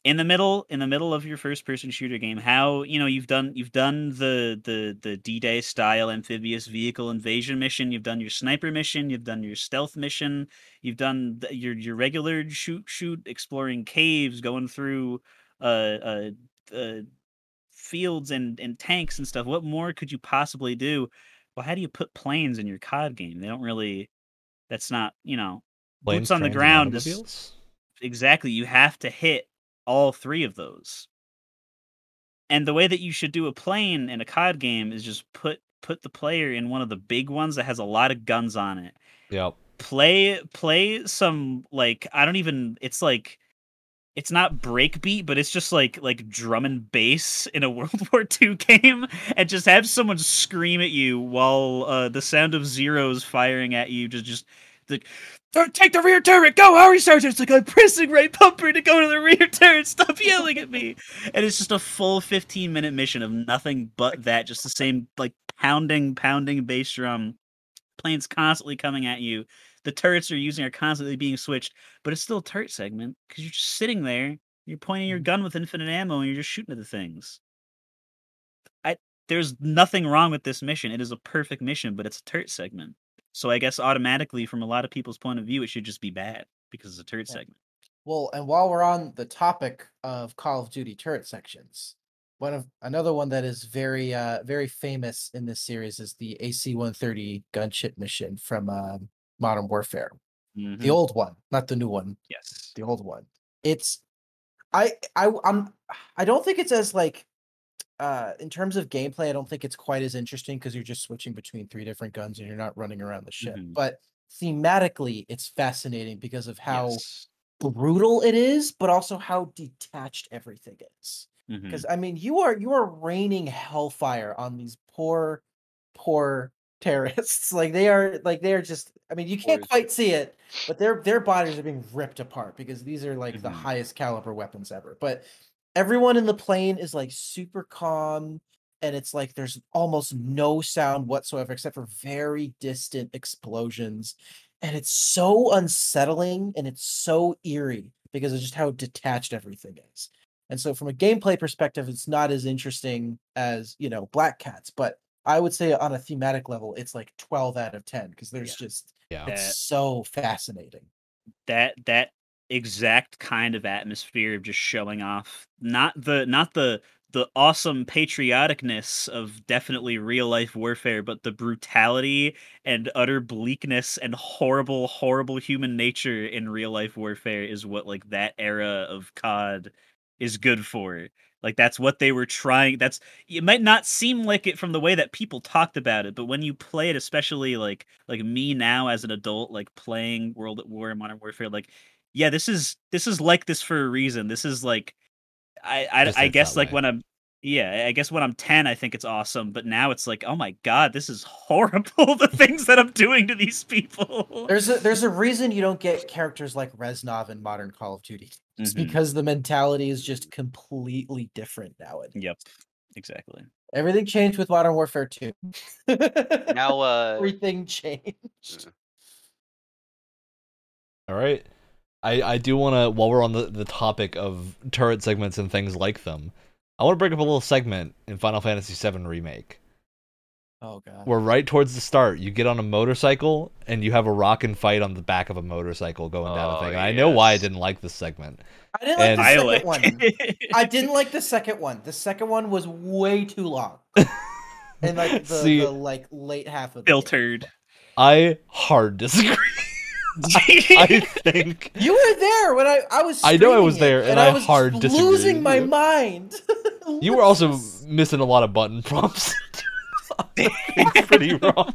in the middle in the middle of your first person shooter game how you know you've done you've done the the the d-day style amphibious vehicle invasion mission you've done your sniper mission you've done your stealth mission you've done the, your your regular shoot shoot exploring caves going through uh uh, uh fields and and tanks and stuff what more could you possibly do? Well how do you put planes in your cod game? They don't really that's not you know Planes, boots on the ground is exactly you have to hit all three of those. And the way that you should do a plane in a cod game is just put put the player in one of the big ones that has a lot of guns on it. Yep. play play some like i don't even it's like it's not breakbeat but it's just like like drum and bass in a world war ii game and just have someone scream at you while uh, the sound of zeros firing at you just just like take the rear turret go hurry sergeant! It's like i'm pressing right bumper to go to the rear turret stop yelling at me. And it's just a full 15 minute mission of nothing but that just the same like pounding pounding bass drum planes constantly coming at you the turrets you're using are constantly being switched but it's still a turret segment because you're just sitting there you're pointing your gun with infinite ammo and you're just shooting at the things. I there's nothing wrong with this mission it is a perfect mission but it's a turret segment. So i guess automatically from a lot of people's point of view it should just be bad because it's a turret Yeah. segment. Well, and while we're on the topic of Call of Duty turret sections, one of another one that is very uh very famous in this series is the AC-130 gunship mission from um Modern Warfare. Mhm. The old one, not the new one, yes the old one. It's I I I'm I don't think it's as like uh in terms of gameplay, I don't think it's quite as interesting because you're just switching between three different guns and you're not running around the ship. Mhm. But thematically, it's fascinating because of how Yes. brutal it is, but also how detached everything is. Because I mean, you are you are raining hellfire on these poor, poor terrorists. like they are like they are just. I mean, you can't quite see it, but their their bodies are being ripped apart because these are like the Mhm. highest caliber weapons ever. But everyone in the plane is like super calm. And it's like there's almost no sound whatsoever except for very distant explosions and it's so unsettling and it's so eerie because of just how detached everything is. And so from a gameplay perspective, it's not as interesting as, you know, Black Cats, but I would say on a thematic level, it's like 12 out of 10 because there's Yeah. just Yeah. That- it's so fascinating. that that exact kind of atmosphere of just showing off not the not the the awesome patrioticness of definitely real life warfare but the brutality and utter bleakness and horrible horrible human nature in real life warfare is what like that era of cod is good for like that's what they were trying that's it might not seem like it from the way that people talked about it but when you play it especially like like me now as an adult like playing world at war and modern warfare like yeah this is this is like this for a reason this is like i i, I guess like way. when i'm yeah i guess when i'm 10 i think it's awesome but now it's like oh my god this is horrible the things that i'm doing to these people There's a there's a reason you don't get characters like Reznov in modern Call of Duty. It's Mhm. because the mentality is just completely different nowadays. yep exactly Everything changed with Modern Warfare 2. Now, uh, everything changed. All right. I, I do want to, while we're on the, the topic of turret segments and things like them, I want to bring up a little segment in Final Fantasy VII Remake. Oh god. Where right towards the start, you get on a motorcycle and you have a rock and fight on the back of a motorcycle going down a Oh, thing. And I know why I yes. didn't like this segment. I didn't like and- the I second like one. I didn't like the second one. The second one was way too long. And like the, See- the like late half of the game. filtered I hard disagree. I think You were there when I I was. I know I was there, and I was hard losing my mind. you were also missing a lot of button prompts. Pretty wrong.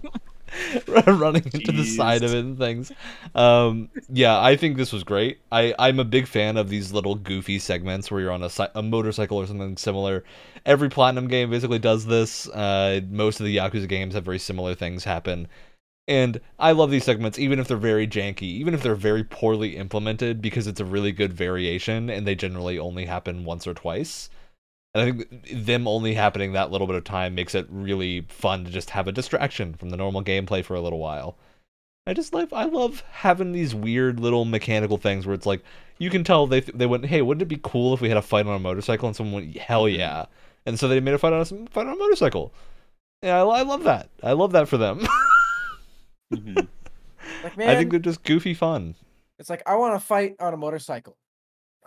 Running into the side of it and things. Um, yeah, I think this was great. I, I'm a big fan of these little goofy segments where you're on a, a motorcycle or something similar. Every Platinum game basically does this. Uh, most of the Yakuza games have very similar things happen. And I love these segments, even if they're very janky, even if they're very poorly implemented, because it's a really good variation and they generally only happen once or twice. And I think them only happening that little bit of time makes it really fun to just have a distraction from the normal gameplay for a little while. I just love I love having these weird little mechanical things where it's like you can tell they they went, hey, wouldn't it be cool if we had a fight on a motorcycle? And someone went, hell mm-hmm. yeah, and so they made a fight on a fight on a motorcycle. Yeah, I, I love that. I love that for them. Mhm. Like man, I think they're just goofy fun. it's like I want to fight on a motorcycle.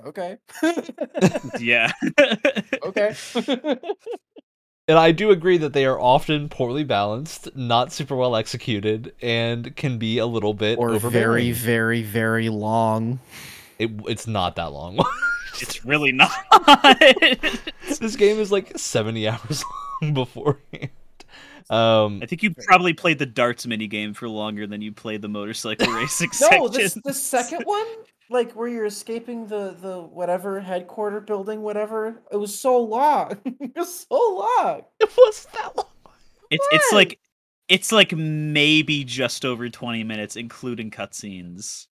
Okay. yeah. okay. And I do agree that they are often poorly balanced, not super well executed, and can be a little bit or very, very, very long. It, it's not that long. it's really not. this game is like 70 hours long beforehand. Um, I think you probably played the darts minigame for longer than you played the motorcycle racing no, section. this the second one, like where you're escaping the the whatever headquarter building, whatever. It was so long. it was so long. it wasn't that long. It's it's like it's like maybe just over 20 minutes including cutscenes,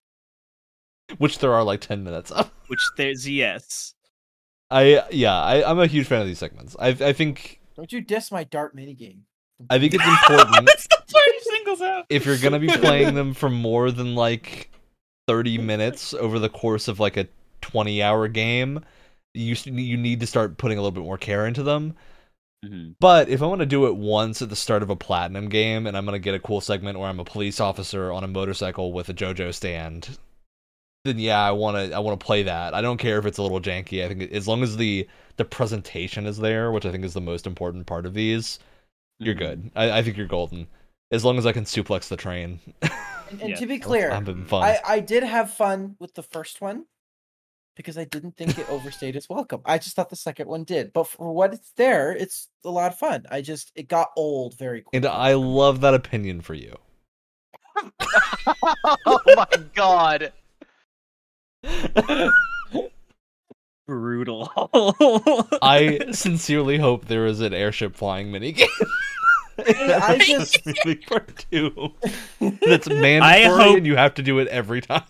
Which there are like 10 minutes of. which there's yes. I yeah, I, I'm a huge fan of these segments. I I think Don't you diss my dart minigame. I think it's important That's the part he singles out. if you're gonna be playing them for more than like 30 minutes over the course of like a 20 hour game, you you need to start putting a little bit more care into them. Mhm. But if I want to do it once at the start of a platinum game, and I'm gonna get a cool segment where I'm a police officer on a motorcycle with a JoJo stand, then yeah, I want to I want to play that. I don't care if it's a little janky. I think as long as the the presentation is there, which I think is the most important part of these, you're Mhm. good. I, I think you're golden. As long as I can suplex the train. And, and Yeah. to be clear, I'm having fun. I, I did have fun with the first one because I didn't think it overstayed its welcome. I just thought the second one did. But for what it's there, it's a lot of fun. I just it got old very quickly. and I love that opinion for you. oh my god. Brutal. I sincerely hope there is an airship flying minigame. I just- Moving part two. That's mandatory, hope- and you have to do it every time.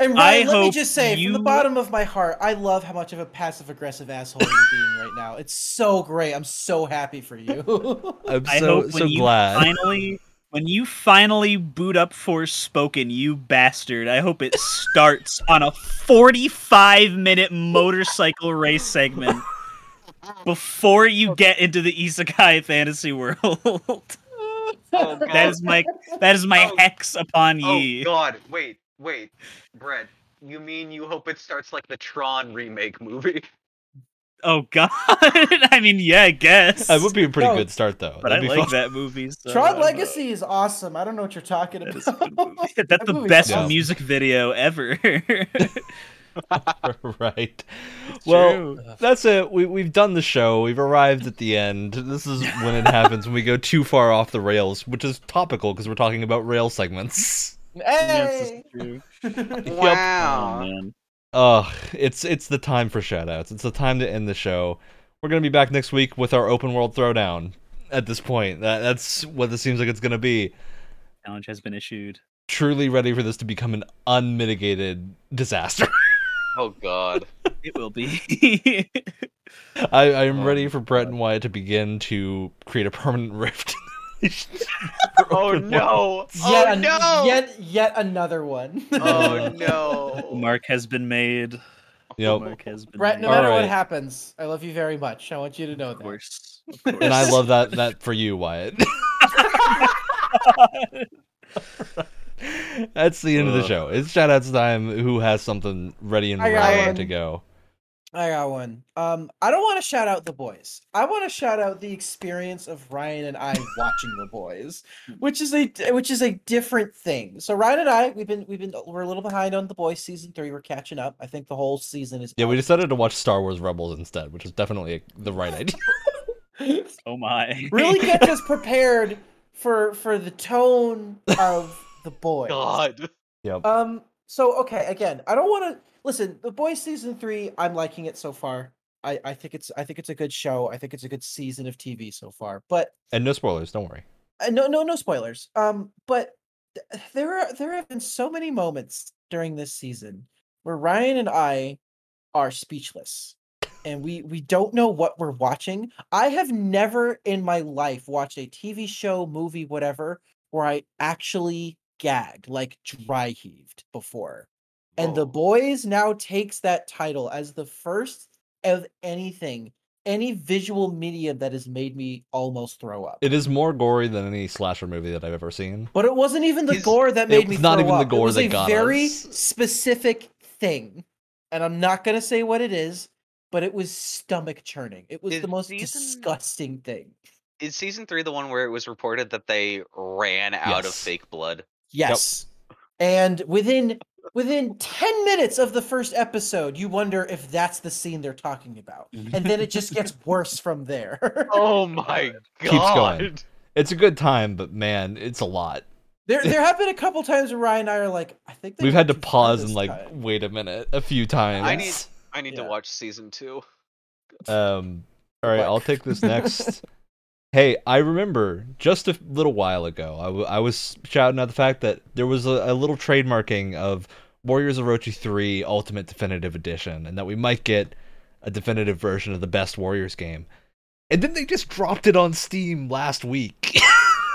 And I Ryan, let me just say, from the bottom of my heart, I love how much of a passive aggressive asshole you're being right now. It's so great. I'm so happy for you. I'm I so hope so when you glad. finally when you finally boot up Forspoken, you bastard. I hope it starts on a 45 minute motorcycle race segment before you get into the isekai fantasy world. Oh that is my that is my Oh. hex upon oh, ye. Oh god. Wait, wait. Brett, you mean you hope it starts like the Tron remake movie? Oh god. I mean, yeah, I guess. That would be a pretty No, good start, though. but I That'd be like fun. that movie. So Tron don't. Legacy is awesome. I don't know what you're talking That about. is a good movie. That's That the best awesome. music video ever. right. Well, True. that's it. We we've done the show. We've arrived at the end. This is when it happens when we go too far off the rails, which is topical because we're talking about rail segments. Hey! this is true. Oh, Wow. man. Ugh, it's it's the time for shoutouts. It's the time to end the show. We're gonna be back next week with our open world throwdown. At this point, that, that's what this seems like it's gonna be. Challenge has been issued. Truly ready for this to become an unmitigated disaster. Oh god. It will be. I, I am Oh ready for Brett God. and Wyatt to begin to create a permanent rift. Oh no. Oh, yet, Oh an- no. yet yet another one. Oh no. Mark has been made. Yep. Mark has been Brett, no made. matter what happens, I love you very much. I want you to know Of that. course. Of and. I love that that for you, Wyatt. That's the end of the show. It's shout shoutouts time. Who has something ready and I ready to go? I got one. Um, I don't want to shout out the boys. I want to shout out the experience of Ryan and I watching the boys, which is a which is a different thing. So Ryan and I, we've been we've been we're a little behind on the boys season three. We're catching up. I think the whole season is. Yeah, we decided to watch Star Wars Rebels instead, which is definitely the right idea. Oh my. really get us prepared for for the tone of the boys. God. Yep. Um. So okay, again, I don't want to listen. The boys season three, I'm liking it so far. I I think it's I think it's a good show. I think it's a good season of TV so far. But And no spoilers, don't worry. uh, no no no spoilers. Um. But th- there are there have been so many moments during this season where Ryan and I are speechless. And we we don't know what we're watching. I have never in my life watched a TV show, movie, whatever, where I actually gagged, like dry heaved before. And the oh. boys now takes that title as the first of anything, any visual medium that has made me almost throw up. It is more gory than any slasher movie that I've ever seen. But it wasn't even the He's- gore that it made me was not throw even the up. gore it was that a got very us. specific thing, and I'm not gonna say what it is, but it was stomach churning. It was Is the most season- disgusting thing. Is season three the one where it was reported that they ran out of fake blood? Yes, and within within ten minutes of the first episode, you wonder if that's the scene they're talking about, and then it just gets worse from there. Oh my god Keeps going. It's a good time, but man, it's a lot. there, there have been a couple times where Ryan and I are like, I think they We've had to pause and like time. wait a minute a few times. I need I need Yeah. to watch season two. Um, all right, luck. I'll take this next. Hey, I remember just a little while ago, I, w- I was shouting out the fact that there was a, a little trademarking of Warriors of Orochi 3 Ultimate Definitive Edition, and that we might get a definitive version of the best Warriors game. And then they just dropped it on Steam last week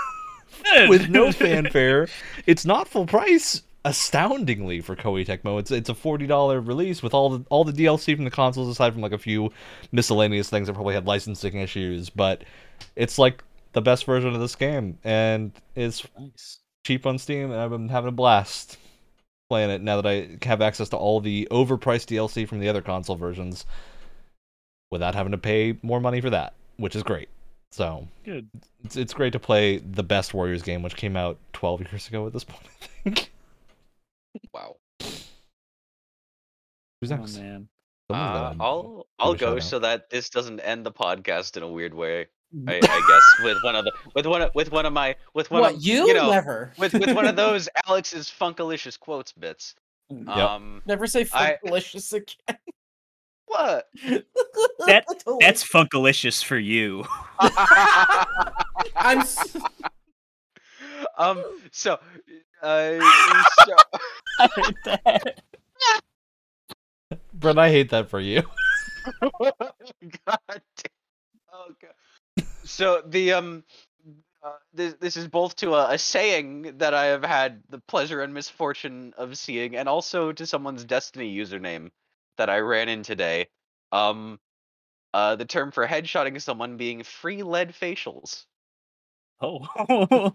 with no fanfare. It's not full price, astoundingly for Koei Tecmo. It's it's a forty dollar release with all the all the DLC from the consoles, aside from like a few miscellaneous things that probably had licensing issues. But it's like the best version of this game, and it's Nice. cheap on Steam, and I've been having a blast playing it now that I have access to all the overpriced DLC from the other console versions without having to pay more money for that, which is great. So Good. it's it's great to play the best Warriors game, which came out 12 years ago at this point. I think. Wow. Who's Oh next? man. Uh, I'll I'll go so that this doesn't end the podcast in a weird way. I, I guess with one of the with one of, with one of my with one What of you, you know never with with one of those Alex's funkalicious quotes bits. Yep. Um, never say I- again. what? That- That's funkalicious for you. I'm s- um. So, uh, so I heard that. Brett, I hate that for you. God damn. Oh god. So the um uh, this this is both to a, a saying that I have had the pleasure and misfortune of seeing, and also to someone's Destiny username that I ran in today. Um, uh, the term for headshotting someone being free lead facials. Oh.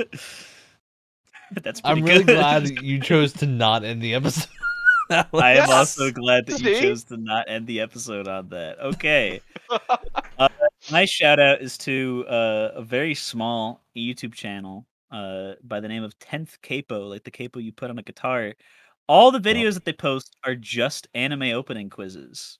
That's pretty I'm really good. glad you chose to not end the episode. I am Yes! also glad that you See? chose to not end the episode on that. Okay. My shout out is to uh, a very small YouTube channel uh, by the name of 10th Capo, like the capo you put on a guitar. All the videos that they post are just anime opening quizzes.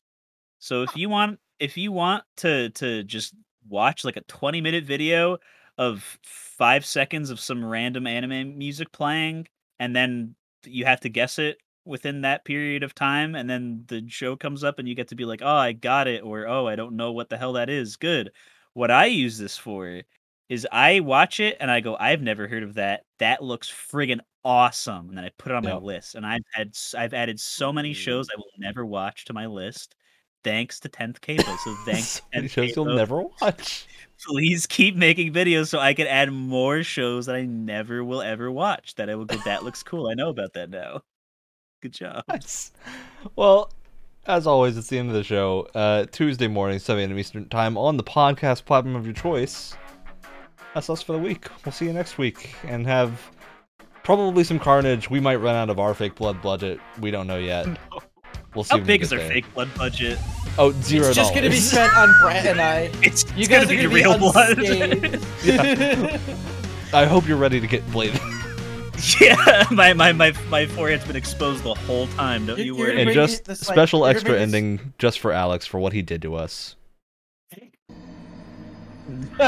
So if you want if you want to to just watch like a 20 minute video of 5 seconds of some random anime music playing and then you have to guess it within that period of time and then the show comes up and you get to be like oh i got it or oh i don't know what the hell that is. Good. What i use this for is i watch it and i go i've never heard of that. That looks friggin awesome and then i put it on my list and i've had i've added so many shows mm. i will never watch to my list thanks to 10th Capo. So thanks so 10th many shows you'll never watch. please keep making videos so i can add more shows that i never will ever watch that i will go that looks cool. I know about that now good job Nice. Well, as always, it's the end of the show. Uh, Tuesday morning, 7 a.m. Eastern Time, on the podcast platform of your choice. That's us for the week. We'll see you next week and have probably some carnage. We might run out of our fake blood budget. We don't know yet. We'll see. How big is our there. fake blood budget? Oh, zero it's just gonna be spent on Brett and I. It's, You it's guys gonna are be gonna real blood. unscathed. I hope you're ready to get bladed. yeah, my, my my my forehead's been exposed the whole time. Don't You- you you're worry. and bring just this, like, special you're extra bring this- ending just for Alex for what he did to us.